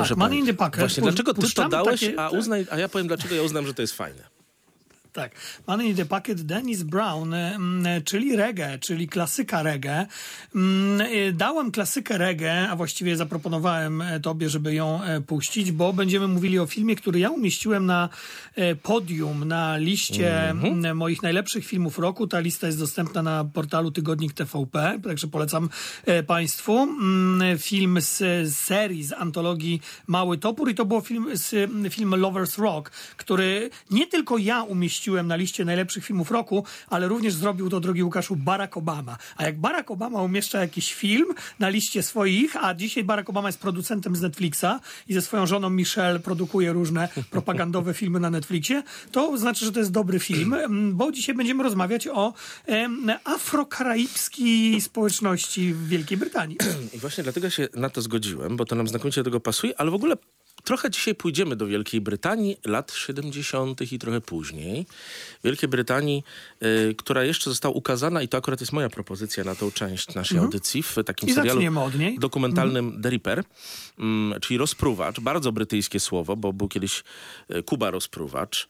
Proszę Money in the. Właśnie, dlaczego ty to dałeś, takie- a, uznaj, a ja powiem, dlaczego ja uznam, że to jest fajne. Tak. Money in the Pocket Dennis Brown, mm, czyli reggae, czyli klasyka reggae. Mm, y, Dałem klasykę reggae, a właściwie zaproponowałem e, tobie, żeby ją e, puścić, bo będziemy mówili o filmie, który ja umieściłem na e, podium, na liście mm, moich najlepszych filmów roku. Ta lista jest dostępna na portalu Tygodnik TVP, także polecam Państwu. Mm, Film z serii, z antologii Mały Topór i to był film, z, film Lovers Rock, który nie tylko ja umieściłem na liście najlepszych filmów roku, ale również zrobił to, drogi Łukaszu, Barack Obama. A jak Barack Obama umieszcza jakiś film na liście swoich, a dzisiaj Barack Obama jest producentem z Netflixa i ze swoją żoną Michelle produkuje różne propagandowe filmy na Netflixie, to znaczy, że to jest dobry film, bo dzisiaj będziemy rozmawiać o em, afrokaraibskiej społeczności w Wielkiej Brytanii. I właśnie dlatego się na to zgodziłem, bo to nam znakomicie do tego pasuje, ale w ogóle trochę dzisiaj pójdziemy do Wielkiej Brytanii lat 70. i trochę później. Wielkiej Brytanii, y, która jeszcze została ukazana i to akurat jest moja propozycja na tą część naszej audycji w takim I serialu od niej. dokumentalnym The Reaper, mm, czyli rozpruwacz, bardzo brytyjskie słowo, bo był kiedyś e, Kuba rozpruwacz e,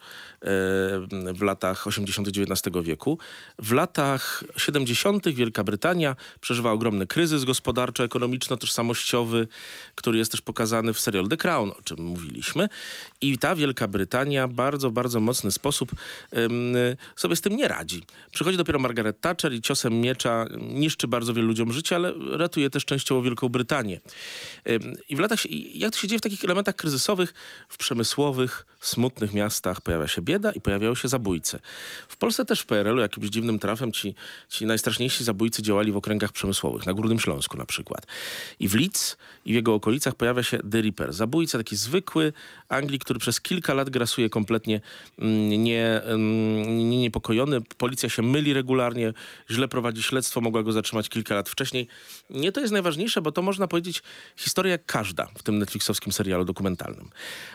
w latach 80. XIX wieku. W latach 70. Wielka Brytania przeżywa ogromny kryzys gospodarczo-ekonomiczno-tożsamościowy, który jest też pokazany w serialu The Crown, o czym mówiliśmy. I ta Wielka Brytania bardzo, bardzo mocny sposób sobie z tym nie radzi. Przychodzi dopiero Margaret Thatcher i ciosem miecza niszczy bardzo wielu ludziom życie, ale ratuje też częściowo Wielką Brytanię. I w latach, jak to się dzieje w takich elementach kryzysowych, w przemysłowych, smutnych miastach pojawia się bieda i pojawiają się zabójcy. W Polsce też w PRL-u jakimś dziwnym trafem ci, ci najstraszniejsi zabójcy działali w okręgach przemysłowych, na Górnym Śląsku na przykład. I w Leeds i w jego okolicach pojawia się The Reaper. Zabójca taki zwykły Anglik, który przez kilka lat grasuje kompletnie mm, nie, mm, nie, niepokojony. Policja się myli regularnie, źle prowadzi śledztwo, mogła go zatrzymać kilka lat wcześniej. Nie to jest najważniejsze, bo to można powiedzieć historia jak każda w tym netflixowskim serialu dokumentalnym.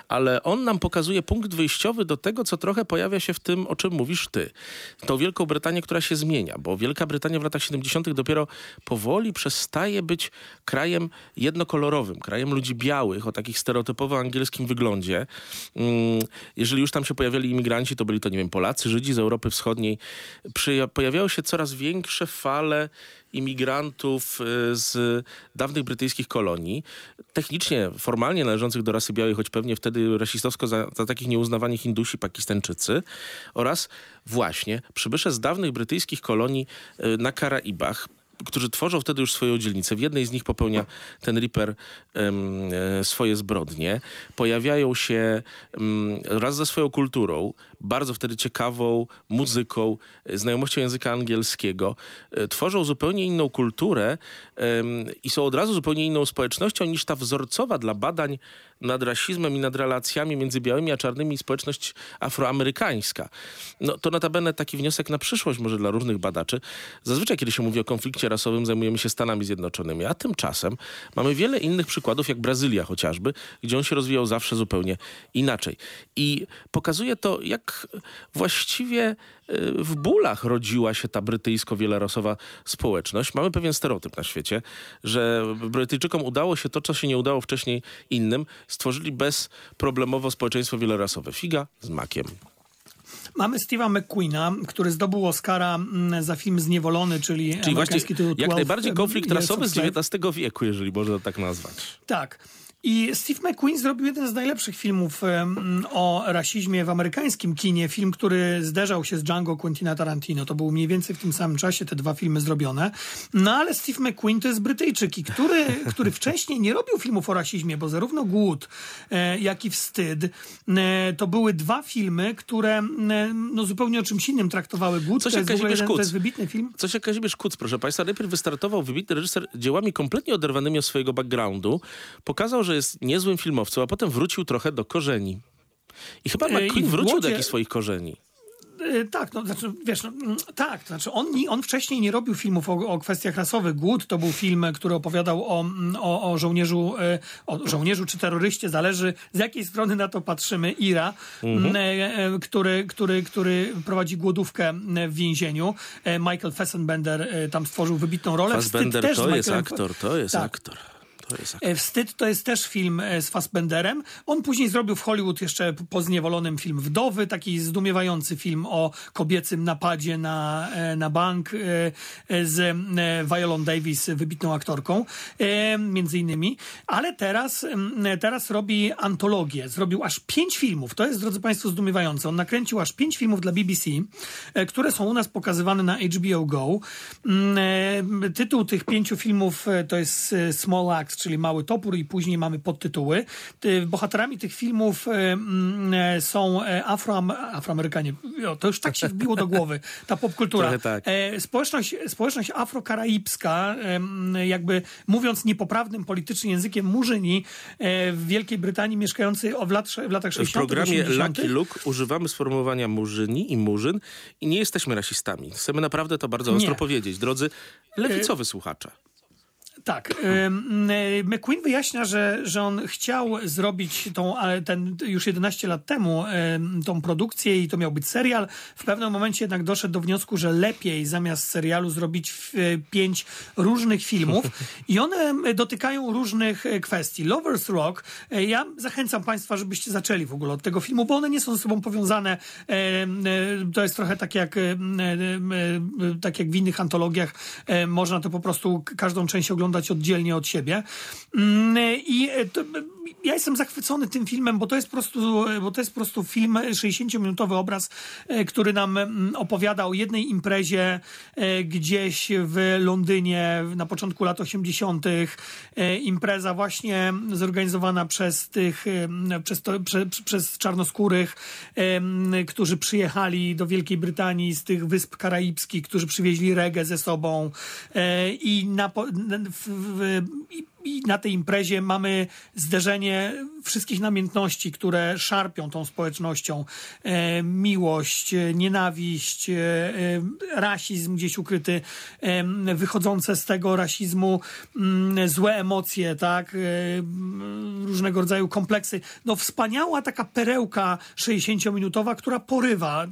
Ale on nam pokazuje punkt wyjściowy do tego, co trochę pojawia się w tym, o czym mówisz ty. Tą Wielką Brytanię, która się zmienia, bo Wielka Brytania w latach 70. dopiero powoli przestaje być krajem jednokolorowym, krajem ludzi białych, o takich stereotypowo angielskim wyglądzie. Mm, Jeżeli już tam się pojawiali imigranci, to byli to, nie wiem, Polacy, Żydzi z Europy Wschodniej. Pojawiały się coraz większe fale imigrantów y, z dawnych brytyjskich kolonii, technicznie, formalnie należących do rasy białej, choć pewnie wtedy rasistowsko za, za takich nieuznawani Hindusi, Pakistańczycy oraz właśnie przybysze z dawnych brytyjskich kolonii y, na Karaibach, którzy tworzą wtedy już swoją dzielnicę. W jednej z nich popełnia ten Reaper e, swoje zbrodnie. Pojawiają się em, raz ze swoją kulturą, bardzo wtedy ciekawą muzyką, e, znajomością języka angielskiego. E, Tworzą zupełnie inną kulturę em, i są od razu zupełnie inną społecznością niż ta wzorcowa dla badań nad rasizmem i nad relacjami między białymi a czarnymi społeczność afroamerykańska. No to notabene taki wniosek na przyszłość może dla różnych badaczy. Zazwyczaj, kiedy się mówi o konflikcie rasowym zajmujemy się Stanami Zjednoczonymi, a tymczasem mamy wiele innych przykładów, jak Brazylia chociażby, gdzie on się rozwijał zawsze zupełnie inaczej. I pokazuje to, jak właściwie w bólach rodziła się ta brytyjsko-wielorasowa społeczność. Mamy pewien stereotyp na świecie, że Brytyjczykom udało się to, co się nie udało wcześniej innym. Stworzyli bezproblemowo społeczeństwo wielorasowe. Figa z makiem. Mamy Steve'a McQueena, który zdobył Oscara mm, za film Zniewolony, czyli, Czyli właśnie tytuł jak 12 najbardziej konflikt rasowy z. XIX wieku, jeżeli można tak nazwać. Tak. I Steve McQueen zrobił jeden z najlepszych filmów o rasizmie w amerykańskim kinie. Film, który zderzał się z Django Quentina Tarantino. To był mniej więcej w tym samym czasie te dwa filmy zrobione. No ale Steve McQueen to jest Brytyjczyk, i który, który wcześniej nie robił filmów o rasizmie, bo zarówno Głód, e, jak i Wstyd e, to były dwa filmy, które no, zupełnie o czymś innym traktowały. Głód Coś to jak jest, Kazimierz jeden, to Kuc. jest wybitny film. Coś jak Kazimierz Kuc, proszę Państwa. Najpierw wystartował wybitny reżyser dziełami kompletnie oderwanymi od swojego backgroundu. Pokazał, że jest niezłym filmowcem, a potem wrócił trochę do korzeni. I chyba E, McQueen wrócił do jakichś swoich korzeni. E, Tak, no, znaczy, wiesz, no, mm, tak, to znaczy on, on wcześniej nie robił filmów o, o kwestiach rasowych. Głód to był film, który opowiadał o, mm, o, o żołnierzu, e, o żołnierzu czy terroryście, zależy z jakiej strony na to patrzymy, Ira, Mhm. m, e, który, który, który prowadzi głodówkę w więzieniu. Michael Fassbender e, tam stworzył wybitną rolę. Z to jest Michaelem- aktor, to jest Tak. aktor. To jest. E, Wstyd to jest też film e, z Fassbenderem. On później zrobił w Hollywood jeszcze po zniewolonym film Wdowy, taki zdumiewający film o kobiecym napadzie na, e, na bank z Violon Davis, wybitną aktorką, między innymi. Ale teraz, teraz robi antologię. Zrobił aż pięć filmów. To jest, drodzy Państwo, zdumiewające. On nakręcił aż pięć filmów dla BBC, które są u nas pokazywane na HBO Go. Tytuł tych pięciu filmów to jest Small Axe, czyli Mały Topór i później mamy podtytuły. Ty- Bohaterami tych filmów e, mm, e, są e, Afroam- Afroamerykanie. To już tak się wbiło do głowy, ta popkultura. Tak. Społeczność, społeczność afrokaraibska, jakby mówiąc niepoprawnym politycznie językiem murzyni w Wielkiej Brytanii mieszkający o w, lat, w latach W 60 programie 80. Lucky Luke używamy sformułowania murzyni i murzyn i nie jesteśmy rasistami. Chcemy naprawdę to bardzo ostro Nie. powiedzieć. Drodzy lewicowy słuchacze. Tak. McQueen wyjaśnia, że, że on chciał zrobić tą, ten już 11 lat temu tą produkcję i to miał być serial. W pewnym momencie jednak doszedł do wniosku, że lepiej zamiast serialu zrobić y, pięć różnych filmów i one dotykają różnych y, kwestii. Lover's Rock, y, ja zachęcam Państwa, żebyście zaczęli w ogóle od tego filmu, bo one nie są ze sobą powiązane. To jest trochę tak jak, tak jak w innych antologiach. Można to po prostu każdą część oglądać oddzielnie od siebie. Mm, I y, to, ja jestem zachwycony tym filmem, bo to jest po prostu, bo to jest po prostu film, 60-minutowy obraz, y, który nam mm, opowiada o jednej imprezie y, gdzieś w Londynie na początku lat 80. Y, Impreza właśnie zorganizowana przez tych, y, przez, to, prze, przez czarnoskórych, y, którzy przyjechali do Wielkiej Brytanii z tych wysp karaibskich, którzy przywieźli reggae ze sobą i na, w, w, i- na tej imprezie mamy zderzenie wszystkich namiętności, które szarpią tą społecznością. E, miłość, e, nienawiść, e, e, rasizm gdzieś ukryty, e, wychodzące z tego rasizmu mm, złe emocje, tak? E, mm, różnego rodzaju kompleksy. No wspaniała taka perełka 60-minutowa, która porywa.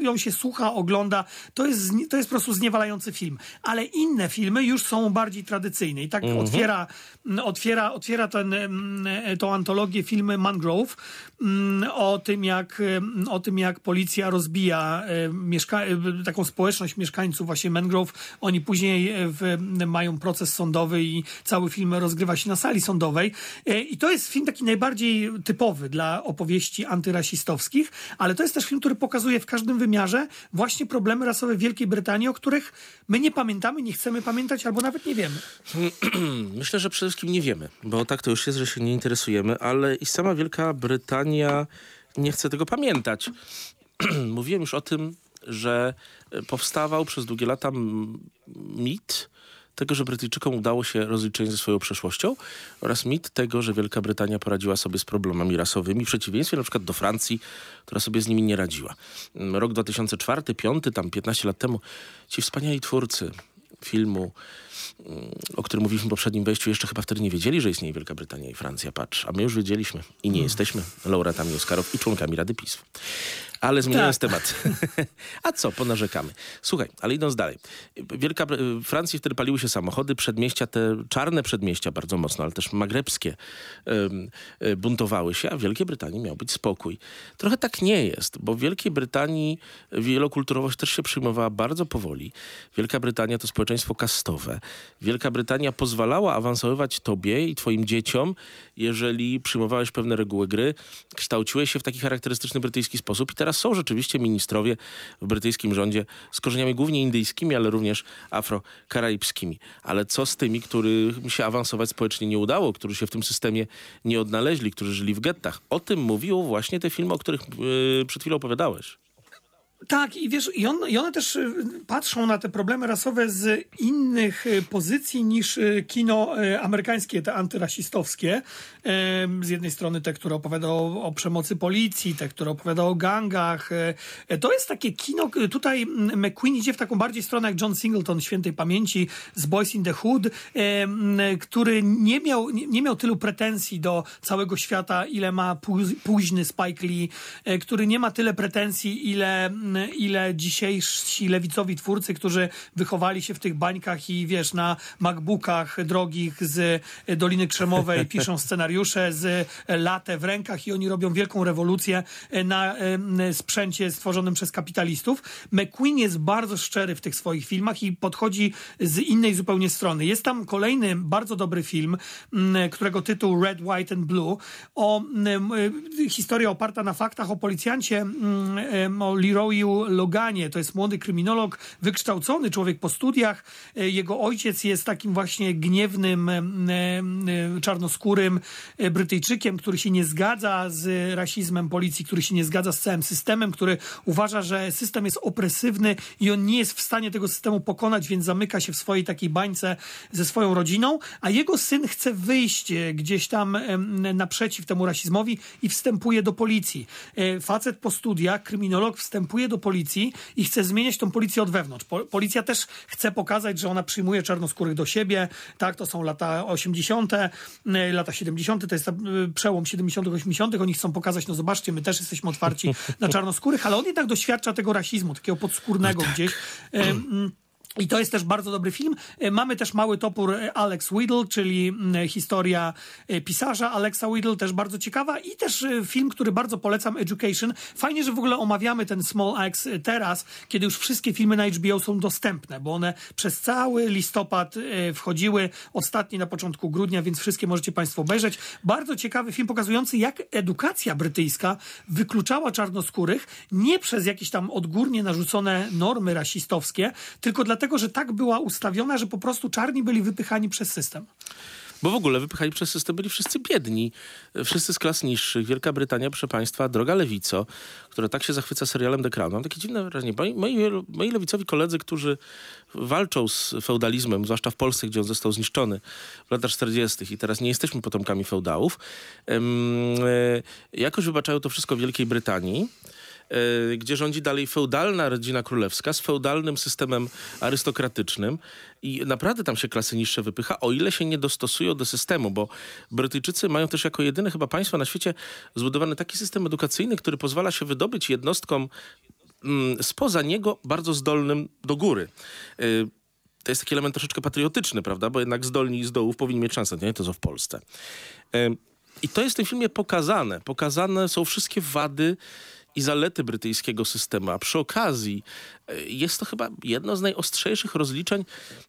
Ją się słucha, ogląda. To jest, to jest po prostu zniewalający film. Ale inne filmy już są bardziej tradycyjne. I tak otwiera, m, otwiera, otwiera ten, m, e, tą antologię filmy Mangrove m, o tym, jak, m, o tym, jak policja rozbija e, mieszka- e, taką społeczność mieszkańców właśnie Mangrove. Oni później w, mają proces sądowy i cały film rozgrywa się na sali sądowej. I to jest film taki najbardziej typowy dla opowieści antyrasistowskich, ale to jest też film, który pokazuje w każdym wymiarze właśnie problemy rasowe w Wielkiej Brytanii, o których my nie pamiętamy, nie chcemy pamiętać albo nawet nie wiemy. Myślę, że przede wszystkim nie wiemy, bo tak to już jest, że się nie interesujemy, ale i sama Wielka Brytania nie chce tego pamiętać. Mówiłem już o tym, że e, powstawał przez długie lata mit tego, że Brytyjczykom udało się rozliczenie ze swoją przeszłością oraz mit tego, że Wielka Brytania poradziła sobie z problemami rasowymi, w przeciwieństwie na przykład do Francji, która sobie z nimi nie radziła. Rok 2004, 2005, tam 15 lat temu, ci wspaniali twórcy filmu, mm, o którym mówiliśmy w poprzednim wejściu, jeszcze chyba wtedy nie wiedzieli, że istnieje Wielka Brytania i Francja, patrz, a my już wiedzieliśmy i nie jesteśmy laureatami Oscarów i członkami Rady PiS. Ale zmieniając temat. A co, ponarzekamy. Słuchaj, ale idąc dalej. Wielka, Francji wtedy paliły się samochody, przedmieścia, te czarne przedmieścia bardzo mocno, ale też magrebskie e, buntowały się, a w Wielkiej Brytanii miał być spokój. Trochę tak nie jest, bo w Wielkiej Brytanii wielokulturowość też się przyjmowała bardzo powoli. Wielka Brytania to społeczeństwo kastowe. Wielka Brytania pozwalała awansowywać tobie i twoim dzieciom, jeżeli przyjmowałeś pewne reguły gry, kształciłeś się w taki charakterystyczny brytyjski sposób i teraz są rzeczywiście ministrowie w brytyjskim rządzie z korzeniami głównie indyjskimi, ale również afrokaraibskimi. Ale co z tymi, którym się awansować społecznie nie udało, którzy się w tym systemie nie odnaleźli, którzy żyli w gettach? O tym mówią właśnie te filmy, o których yy, przed chwilą opowiadałeś. Tak, i wiesz, i, on, i one też y, patrzą na te problemy rasowe z innych y, pozycji niż y, kino amerykańskie, te antyrasistowskie. Z jednej strony te, które opowiada o, o przemocy policji, te, które opowiada o gangach. E, To jest takie kino, tutaj mm, McQueen idzie w taką bardziej stronę jak John Singleton świętej pamięci z Boys in the Hood, który nie miał, nie miał tylu pretensji do całego świata, ile ma pó- późny Spike Lee, e, który nie ma tyle pretensji, ile, m, ile dzisiejsi lewicowi twórcy, którzy wychowali się w tych bańkach i wiesz, na MacBookach drogich z e, Doliny Krzemowej piszą scenariusze z e, latę w rękach i oni robią wielką rewolucję e, na sprzęcie stworzonym przez kapitalistów. McQueen jest bardzo szczery w tych swoich filmach i podchodzi z innej zupełnie strony. Jest tam kolejny bardzo dobry film, m, którego tytuł Red, White and Blue, o m, y, historia oparta na faktach o policjancie, m, em, Loganie. To jest młody kryminolog, wykształcony człowiek po studiach. E, Jego ojciec jest takim właśnie gniewnym, em, em, czarnoskórym e, Brytyjczykiem, który się nie zgadza z rasizmem policji, który się nie zgadza z całym systemem, który uważa, że system jest opresywny i on nie jest w stanie tego systemu pokonać, więc zamyka się w swojej takiej bańce ze swoją rodziną, a jego syn chce wyjść e, gdzieś tam naprzeciw temu rasizmowi i wstępuje do policji. E, Facet po studiach, kryminolog, wstępuje do policji i chce zmieniać tą policję od wewnątrz. Po, policja też chce pokazać, że ona przyjmuje czarnoskórych do siebie. Tak, to są lata 80., e, lata 70., to jest e, przełom 70., 80. Oni chcą pokazać, no zobaczcie, my też jesteśmy otwarci na czarnoskórych, ale on jednak doświadcza tego rasizmu, takiego podskórnego gdzieś. E, mm, i to jest też bardzo dobry film. E, Mamy też Mały Topór e, Alex Whittle, czyli mm, historia e, pisarza Alexa Whittle, też bardzo ciekawa. I też e, film, który bardzo polecam, Education. Fajnie, że w ogóle omawiamy ten Small Axe e, teraz, kiedy już wszystkie filmy na HBO są dostępne, bo one przez cały listopad e, wchodziły, ostatni na początku grudnia, więc wszystkie możecie Państwo obejrzeć. Bardzo ciekawy film pokazujący, jak edukacja brytyjska wykluczała czarnoskórych nie przez jakieś tam odgórnie narzucone normy rasistowskie, tylko dlatego, że tak była ustawiona, że po prostu czarni byli wypychani przez system. Bo w ogóle wypychani przez system byli wszyscy biedni, wszyscy z klas niższych. Wielka Brytania, proszę państwa, droga lewico, która tak się zachwyca serialem The Crown. Mam takie dziwne wrażenie. Moi, moi, moi lewicowi koledzy, którzy walczą z feudalizmem, zwłaszcza w Polsce, gdzie on został zniszczony w latach 40. i teraz nie jesteśmy potomkami feudałów, e, jakoś wybaczają to wszystko Wielkiej Brytanii gdzie rządzi dalej feudalna rodzina królewska z feudalnym systemem arystokratycznym i naprawdę tam się klasy niższe wypycha, o ile się nie dostosują do systemu, bo Brytyjczycy mają też jako jedyne chyba państwo na świecie zbudowany taki system edukacyjny, który pozwala się wydobyć jednostkom mm, spoza niego bardzo zdolnym do góry. Y, to jest taki element troszeczkę patriotyczny, prawda? Bo jednak zdolni z dołów powinni mieć szansę, nie to co w Polsce. Ym, I to jest w tym filmie pokazane. Pokazane są wszystkie wady i zalety brytyjskiego systemu, a przy okazji y, jest to chyba jedno z najostrzejszych rozliczeń,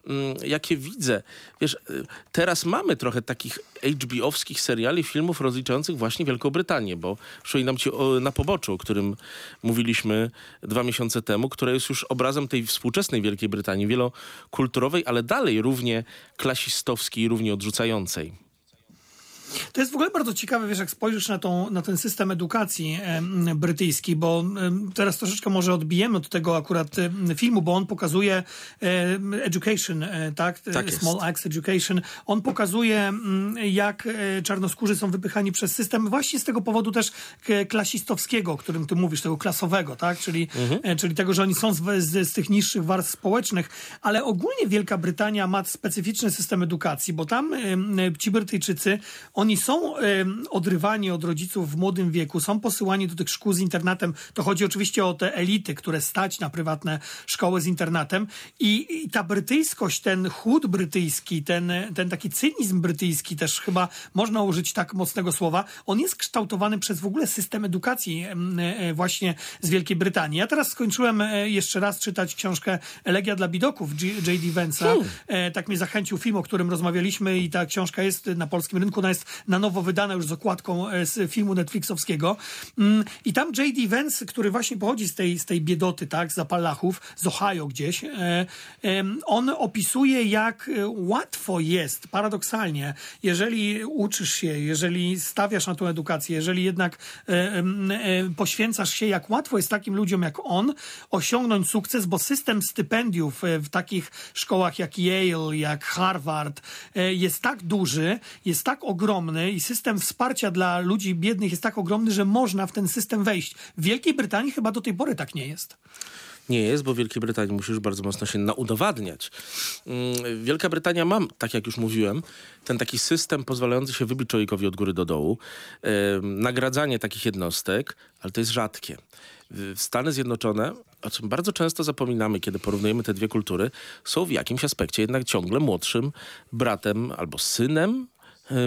mm, jakie widzę. Wiesz, y, teraz mamy trochę takich HBO-wskich seriali, filmów rozliczających właśnie Wielką Brytanię, bo przypominam ci o, na poboczu, o którym mówiliśmy dwa miesiące temu, które jest już obrazem tej współczesnej Wielkiej Brytanii, wielokulturowej, ale dalej równie klasistowskiej, równie odrzucającej. To jest w ogóle bardzo ciekawe, wiesz, jak spojrzysz na, tą, na ten system edukacji em, brytyjski, bo em, teraz troszeczkę może odbijemy od tego akurat em, filmu, bo on pokazuje education, e, tak? Tak jest. Small Axe Education. On pokazuje, mm, jak e, czarnoskórzy są wypychani przez system właśnie z tego powodu też klasistowskiego, o którym ty mówisz, tego klasowego, tak? Czyli, e, czyli tego, że oni są z, z, z tych niższych warstw społecznych, ale ogólnie Wielka Brytania ma specyficzny system edukacji, bo tam ci Brytyjczycy, oni są odrywani od rodziców w młodym wieku, są posyłani do tych szkół z internatem. To chodzi oczywiście o te elity, które stać na prywatne szkoły z internatem i, i ta brytyjskość, ten chłód brytyjski, ten, ten taki cynizm brytyjski też chyba można użyć tak mocnego słowa, on jest kształtowany przez w ogóle system edukacji em, e, właśnie z Wielkiej Brytanii. Ja teraz skończyłem e, jeszcze raz czytać książkę Elegia dla bidoków J.D. Vance'a. E, Tak mnie zachęcił film, o którym rozmawialiśmy i ta książka jest na polskim rynku, ona jest na nowo wydana już z okładką e, z filmu Netflixowskiego. Mm, I tam J.D. Vance, który właśnie pochodzi z tej, z tej biedoty, tak, z Apalachów, z Ohio gdzieś, e, on opisuje, jak e, łatwo jest, paradoksalnie, jeżeli uczysz się, jeżeli stawiasz na tą edukację, jeżeli jednak poświęcasz się, jak łatwo jest takim ludziom jak on osiągnąć sukces, bo system stypendiów w takich szkołach jak Yale, jak Harvard jest tak duży, jest tak ogromny i system wsparcia dla ludzi biednych jest tak ogromny, że można w ten system wejść. W Wielkiej Brytanii chyba do tej pory tak nie jest. Nie jest, bo w Wielkiej Brytanii musisz bardzo mocno się naudowadniać. Mm, Wielka Brytania ma, tak jak już mówiłem, ten taki system pozwalający się wybić człowiekowi od góry do dołu, nagradzanie takich jednostek, ale to jest rzadkie. Stany Zjednoczone, o czym bardzo często zapominamy, kiedy porównujemy te dwie kultury, są w jakimś aspekcie jednak ciągle młodszym bratem albo synem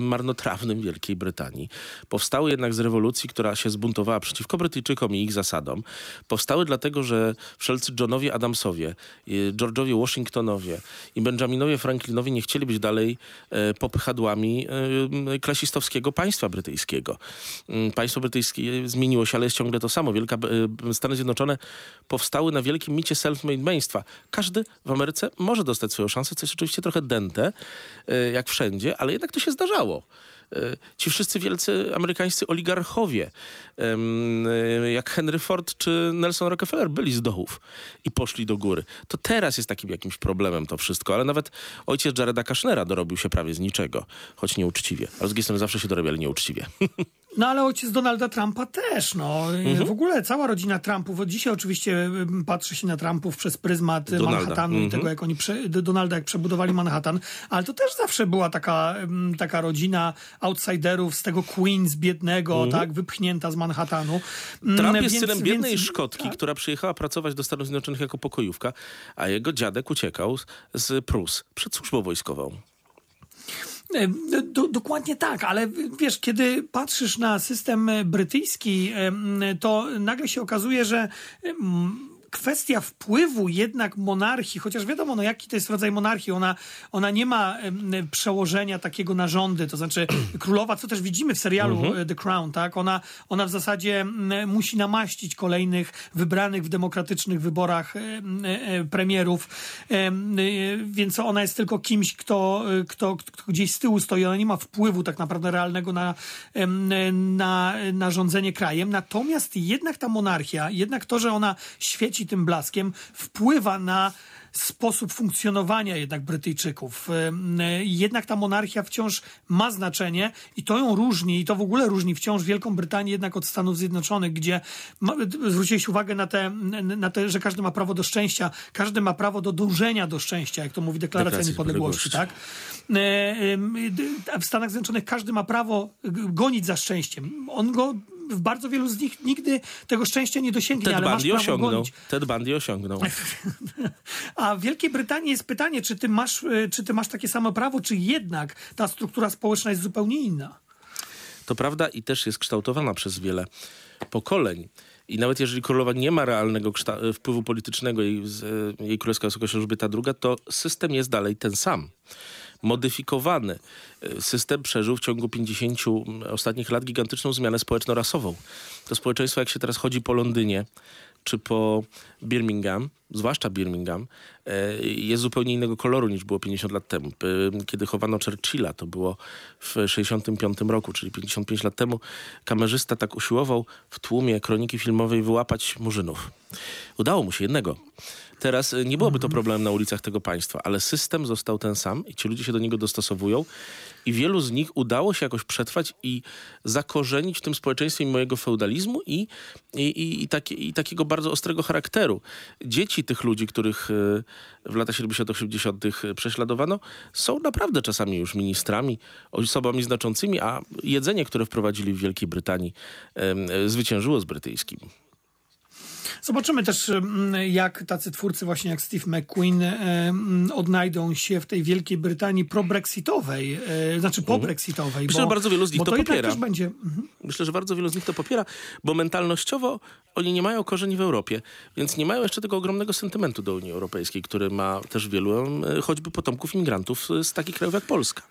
marnotrawnym Wielkiej Brytanii. Powstały jednak z rewolucji, która się zbuntowała przeciwko Brytyjczykom i ich zasadom. Powstały dlatego, że wszelcy Johnowie Adamsowie, e, George'owie Washingtonowie i Benjaminowie Franklinowie nie chcieli być dalej e, popychadłami e, klasistowskiego państwa brytyjskiego. Mm, Państwo brytyjskie zmieniło się, ale jest ciągle to samo. Wielka, e, Stany Zjednoczone powstały na wielkim micie self-made państwa. Każdy w Ameryce może dostać swoją szansę, co jest oczywiście trochę dęte, e, jak wszędzie, ale jednak to się zdarzało. E, Ci wszyscy wielcy amerykańscy oligarchowie, e, jak Henry Ford czy Nelson Rockefeller, byli z dołów i poszli do góry. To teraz jest takim jakimś problemem to wszystko, ale nawet ojciec Jareda Kushnera dorobił się prawie z niczego, choć nieuczciwie. Ale z drugiej zawsze się dorabiali nieuczciwie. No ale ojciec Donalda Trumpa też, no. Mhm. W ogóle cała rodzina Trumpów, od dzisiaj oczywiście patrzy się na Trumpów przez pryzmat Donalda. Manhattanu Mhm. i tego, jak oni, prze, Donalda, jak przebudowali Manhattan, ale to też zawsze była taka, taka rodzina outsiderów z tego Queens biednego, tak, wypchnięta z Manhattanu. Mhm. Trump jest więc- synem biednej więc- Szkotki, tak. która przyjechała pracować do Stanów Zjednoczonych jako pokojówka, a jego dziadek uciekał z Prus przed służbą wojskową. E, Do, dokładnie tak, ale wiesz, kiedy patrzysz na system brytyjski, to nagle się okazuje, że kwestia wpływu jednak monarchii, chociaż wiadomo, no jaki to jest rodzaj monarchii, ona, ona nie ma przełożenia takiego na rządy, to znaczy królowa, co też widzimy w serialu e, The Crown, tak, ona, ona w zasadzie musi namaścić kolejnych wybranych w demokratycznych wyborach em, e, premierów, em, e, więc ona jest tylko kimś, kto, e, kto, kto gdzieś z tyłu stoi, ona nie ma wpływu tak naprawdę realnego na, e, na, na rządzenie krajem, natomiast jednak ta monarchia, jednak to, że ona świeci tym blaskiem, wpływa na sposób funkcjonowania jednak Brytyjczyków. E, Jednak ta monarchia wciąż ma znaczenie i to ją różni, i to w ogóle różni wciąż Wielką Brytanię jednak od Stanów Zjednoczonych, gdzie ma, zwróciłeś uwagę na te, na te, że każdy ma prawo do szczęścia, każdy ma prawo do dążenia do szczęścia, jak to mówi Deklaracja Niepodległości, tak? E, W Stanach Zjednoczonych każdy ma prawo gonić za szczęściem. On go w bardzo wielu z nich nigdy tego szczęścia nie dosięgnie, Ted ale Bundy osiągnął. gonić. Ted Bundy osiągnął. A w Wielkiej Brytanii jest pytanie, czy ty, masz, y, czy ty masz takie samo prawo, czy jednak ta struktura społeczna jest zupełnie inna? To prawda i też jest kształtowana przez wiele pokoleń. I nawet jeżeli królowa nie ma realnego kszta- wpływu politycznego, jej, z- jej królewska wysokość Elżbieta II, to system jest dalej ten sam. Modyfikowany. System przeżył w ciągu 50 ostatnich lat gigantyczną zmianę społeczno-rasową. To społeczeństwo, jak się teraz chodzi po Londynie, czy po Birmingham, zwłaszcza Birmingham, e, jest zupełnie innego koloru niż było 50 lat temu. Kiedy chowano Churchilla, to było w 65 roku, czyli 55 lat temu, kamerzysta tak usiłował w tłumie kroniki filmowej wyłapać murzynów. Udało mu się jednego. Teraz e, nie byłoby to problemem na ulicach tego państwa, ale system został ten sam i ci ludzie się do niego dostosowują i wielu z nich udało się jakoś przetrwać i zakorzenić w tym społeczeństwie mojego feudalizmu i, i, i, i, takie, i takiego bardzo ostrego charakteru. Dzieci tych ludzi, których e, w latach 70-80 prześladowano, są naprawdę czasami już ministrami, osobami znaczącymi, a jedzenie, które wprowadzili w Wielkiej Brytanii, e, zwyciężyło z brytyjskim. Zobaczymy też, mm, jak tacy twórcy właśnie jak Steve McQueen e, mm, odnajdą się w tej Wielkiej Brytanii pro-brexitowej, e, znaczy po-brexitowej. Myślę, że bardzo wielu z nich bo to to popiera. też będzie... mhm. Myślę, że bardzo wielu z nich to popiera, bo mentalnościowo oni nie mają korzeni w Europie, więc nie mają jeszcze tego ogromnego sentymentu do Unii Europejskiej, który ma też wielu e, choćby potomków imigrantów z takich krajów jak Polska.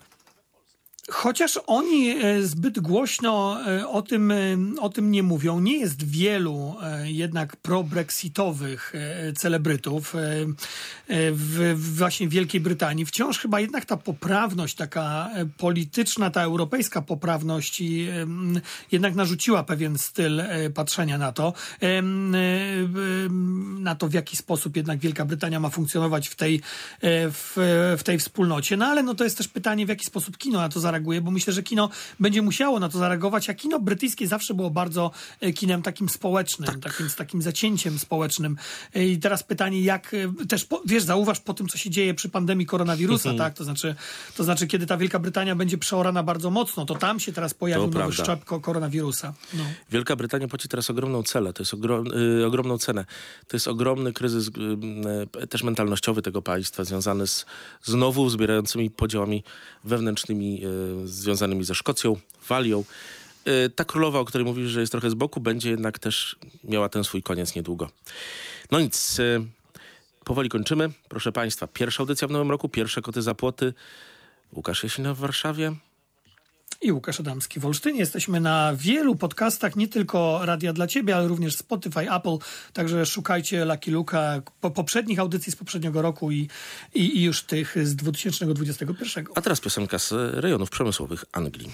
Chociaż oni e, zbyt głośno e, o tym, e, o tym nie mówią, nie jest wielu jednak pro-brexitowych celebrytów w, właśnie Wielkiej Brytanii. Wciąż chyba jednak ta poprawność, taka polityczna, ta europejska poprawność i, jednak narzuciła pewien styl patrzenia na to, na to w jaki sposób jednak Wielka Brytania ma funkcjonować w tej, w, w tej wspólnocie. No ale no to jest też pytanie, w jaki sposób kino na to zareaguje, bo myślę, że kino będzie musiało na to zareagować, a kino brytyjskie zawsze było bardzo e, kinem takim społecznym, takim, z takim zacięciem społecznym. E, I teraz pytanie, jak e, też, po, wiesz, zauważ po tym, co się dzieje przy pandemii koronawirusa, tak? To znaczy, to znaczy, kiedy ta Wielka Brytania będzie przeorana bardzo mocno, to tam się teraz pojawił To nowy szczep ko- koronawirusa. No. Wielka Brytania płaci teraz ogromną cenę, to jest ogrom, y, ogromną cenę. To jest ogromny kryzys y, y, też mentalnościowy tego państwa, związany z znowu zbierającymi podziałami wewnętrznymi, y, związanymi ze Szkocją, Walią. Y, ta królowa, o której mówisz, że jest trochę z boku, będzie jednak też miała ten swój koniec niedługo. No nic, y, powoli kończymy. Proszę Państwa, pierwsza audycja w nowym roku, pierwsze koty za płoty. Łukasz Jasina w Warszawie. I Łukasz Adamski w Olsztynie. Jesteśmy na wielu podcastach, nie tylko Radia dla Ciebie, ale również Spotify, Apple. Także szukajcie Lucky Luka po poprzednich audycji z poprzedniego roku i, i, i już tych z 2021. A teraz piosenka z rejonów przemysłowych Anglii.